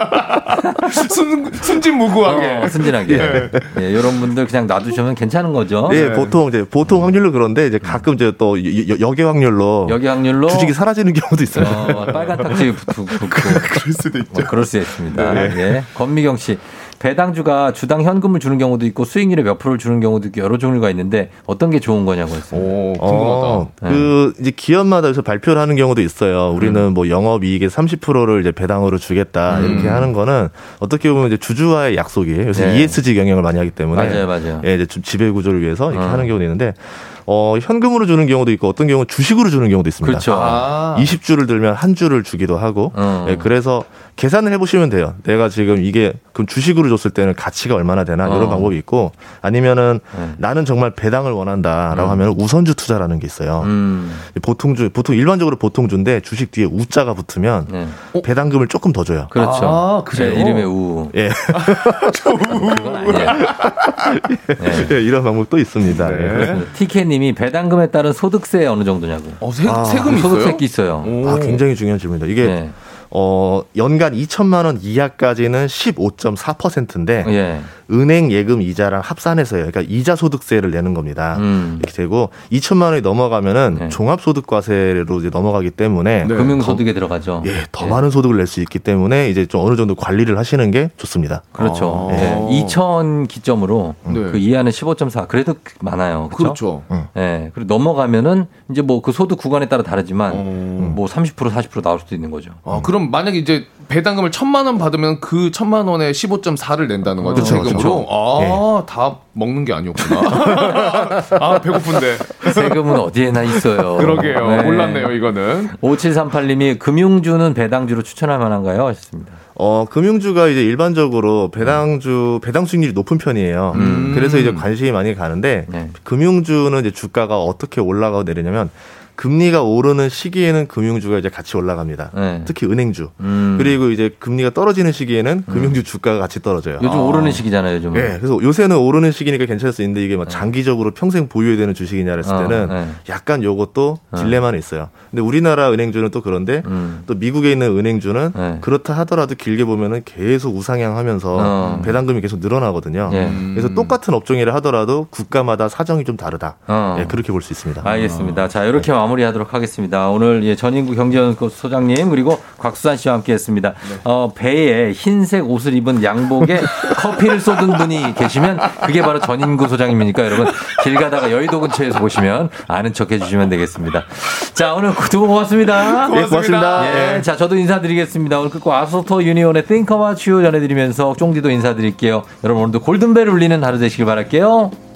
순, 순진무구하게. 어, 순진하게. 예, 이런 분들 그냥 놔두시면 괜찮은 거죠. 예, 보통 이제 보통 확률로 그런데 이제 가끔 이제 또 역의 확률로 여기 확률로 주식이 사라지는 경우도 있어요. 어, 빨간 탁지 붙고 그럴 수도 있죠. 뭐 그럴 수 있습니다. 네. 예. 권미경 씨. 배당주가 주당 현금을 주는 경우도 있고 수익률의 몇 프로를 주는 경우도 있고 여러 종류가 있는데 어떤 게 좋은 거냐고 했어요. 오, 궁금하다. 어, 그 이제 기업마다 여기서 발표를 하는 경우도 있어요. 우리는 뭐 영업 이익의 30%를 이제 배당으로 주겠다 이렇게 하는 거는 어떻게 보면 이제 주주와의 약속이에요. 요새 네. ESG 경영을 많이 하기 때문에 맞아요, 맞아요. 예, 이제 좀 지배 구조를 위해서 이렇게 어. 하는 경우도 있는데 어, 현금으로 주는 경우도 있고 어떤 경우는 주식으로 주는 경우도 있습니다. 그렇죠. 아. 20주를 들면 한 주를 주기도 하고 어. 예, 그래서 계산을 해보시면 돼요. 내가 지금 이게 그럼 주식으로 줬을 때는 가치가 얼마나 되나 어. 이런 방법이 있고 아니면은 네. 나는 정말 배당을 원한다라고 하면 우선주 투자라는 게 있어요. 음. 보통주 보통 일반적으로 보통주인데 주식 뒤에 우자가 붙으면 네. 배당금을 조금 더 줘요. 그렇죠. 아, 그래요? 네, 이름의 우. 예, 그건. 네. 예, 이런 방법도 있습니다. 네. 예. TK님이 배당금에 따른 소득세 어느 정도냐고. 어, 세, 아, 세금 있어요? 소득세끼 있어요. 오. 아, 굉장히 중요한 질문입니다. 이게 네. 어, 연간 2천만 원 이하까지는 15.4%인데 예. 은행 예금 이자랑 합산해서요. 그러니까 이자 소득세를 내는 겁니다. 음. 이렇게 되고 2천만 원이 넘어가면은 네. 종합 소득과세로 이제 넘어가기 때문에 네. 금융 소득에 들어가죠. 예, 더 예. 많은 소득을 낼 수 있기 때문에 이제 좀 어느 정도 관리를 하시는 게 좋습니다. 그렇죠. 아. 예. 2천 기점으로 네. 그 이하는 15.4. 그래도 많아요. 그렇죠. 그렇죠. 예. 그리고 넘어가면은 이제 뭐 그 소득 구간에 따라 다르지만 어. 뭐30% 40% 나올 수도 있는 거죠. 아, 그럼 그럼 만약에 이제 배당금을 천만 원 받으면 그 천만 원에 15.4를 낸다는 거죠. 그쵸, 세금으로. 그쵸. 아, 다 먹는 게 아니었구나. 아, 배고픈데. 세금은 어디에나 있어요. 그러게요. 몰랐네요, 이거는. 5738님이 금융주는 배당주로 추천할 만한가요? 하셨습니다. 어, 금융주가 이제 일반적으로 배당주, 배당 수익률이 높은 편이에요. 음. 그래서 이제 관심이 많이 가는데, 네. 금융주는 이제 주가가 어떻게 올라가고 내리냐면, 금리가 오르는 시기에는 금융주가 이제 같이 올라갑니다. 네. 특히 은행주. 음. 그리고 이제 금리가 떨어지는 시기에는 금융주 주가가 같이 떨어져요. 요즘 오르는 시기잖아요, 요즘은. 네, 그래서 요새는 오르는 시기니까 괜찮을 수 있는데 이게 막 장기적으로 평생 보유해야 되는 주식이냐 했을 어, 때는 네. 약간 요것도 딜레마는 있어요. 근데 우리나라 은행주는 또 그런데 음. 또 미국에 있는 은행주는 네. 그렇다 하더라도 길게 보면은 계속 우상향하면서 어. 배당금이 계속 늘어나거든요. 예. 그래서 똑같은 업종이라 하더라도 국가마다 사정이 좀 다르다. 어. 예, 그렇게 볼 수 있습니다. 알겠습니다. 자, 이렇게 마무리 하도록 하겠습니다. 오늘 예, 전인구 경제연구소 소장님 그리고 곽수산 씨와 함께했습니다. 어, 배에 흰색 옷을 입은 양복에 커피를 쏟은 분이 계시면 그게 바로 전인구 소장님이니까 여러분 길 가다가 여의도 근처에서 보시면 아는 척 해주시면 되겠습니다. 자, 오늘 두분 고맙습니다. 예, 고맙습니다. 예, 예. 자, 저도 인사드리겠습니다. 오늘 끝고 아소토 유니온의 Think About You 전해드리면서 쫑디도 인사드릴게요. 여러분 오늘도 골든벨 울리는 하루 되시길 바랄게요.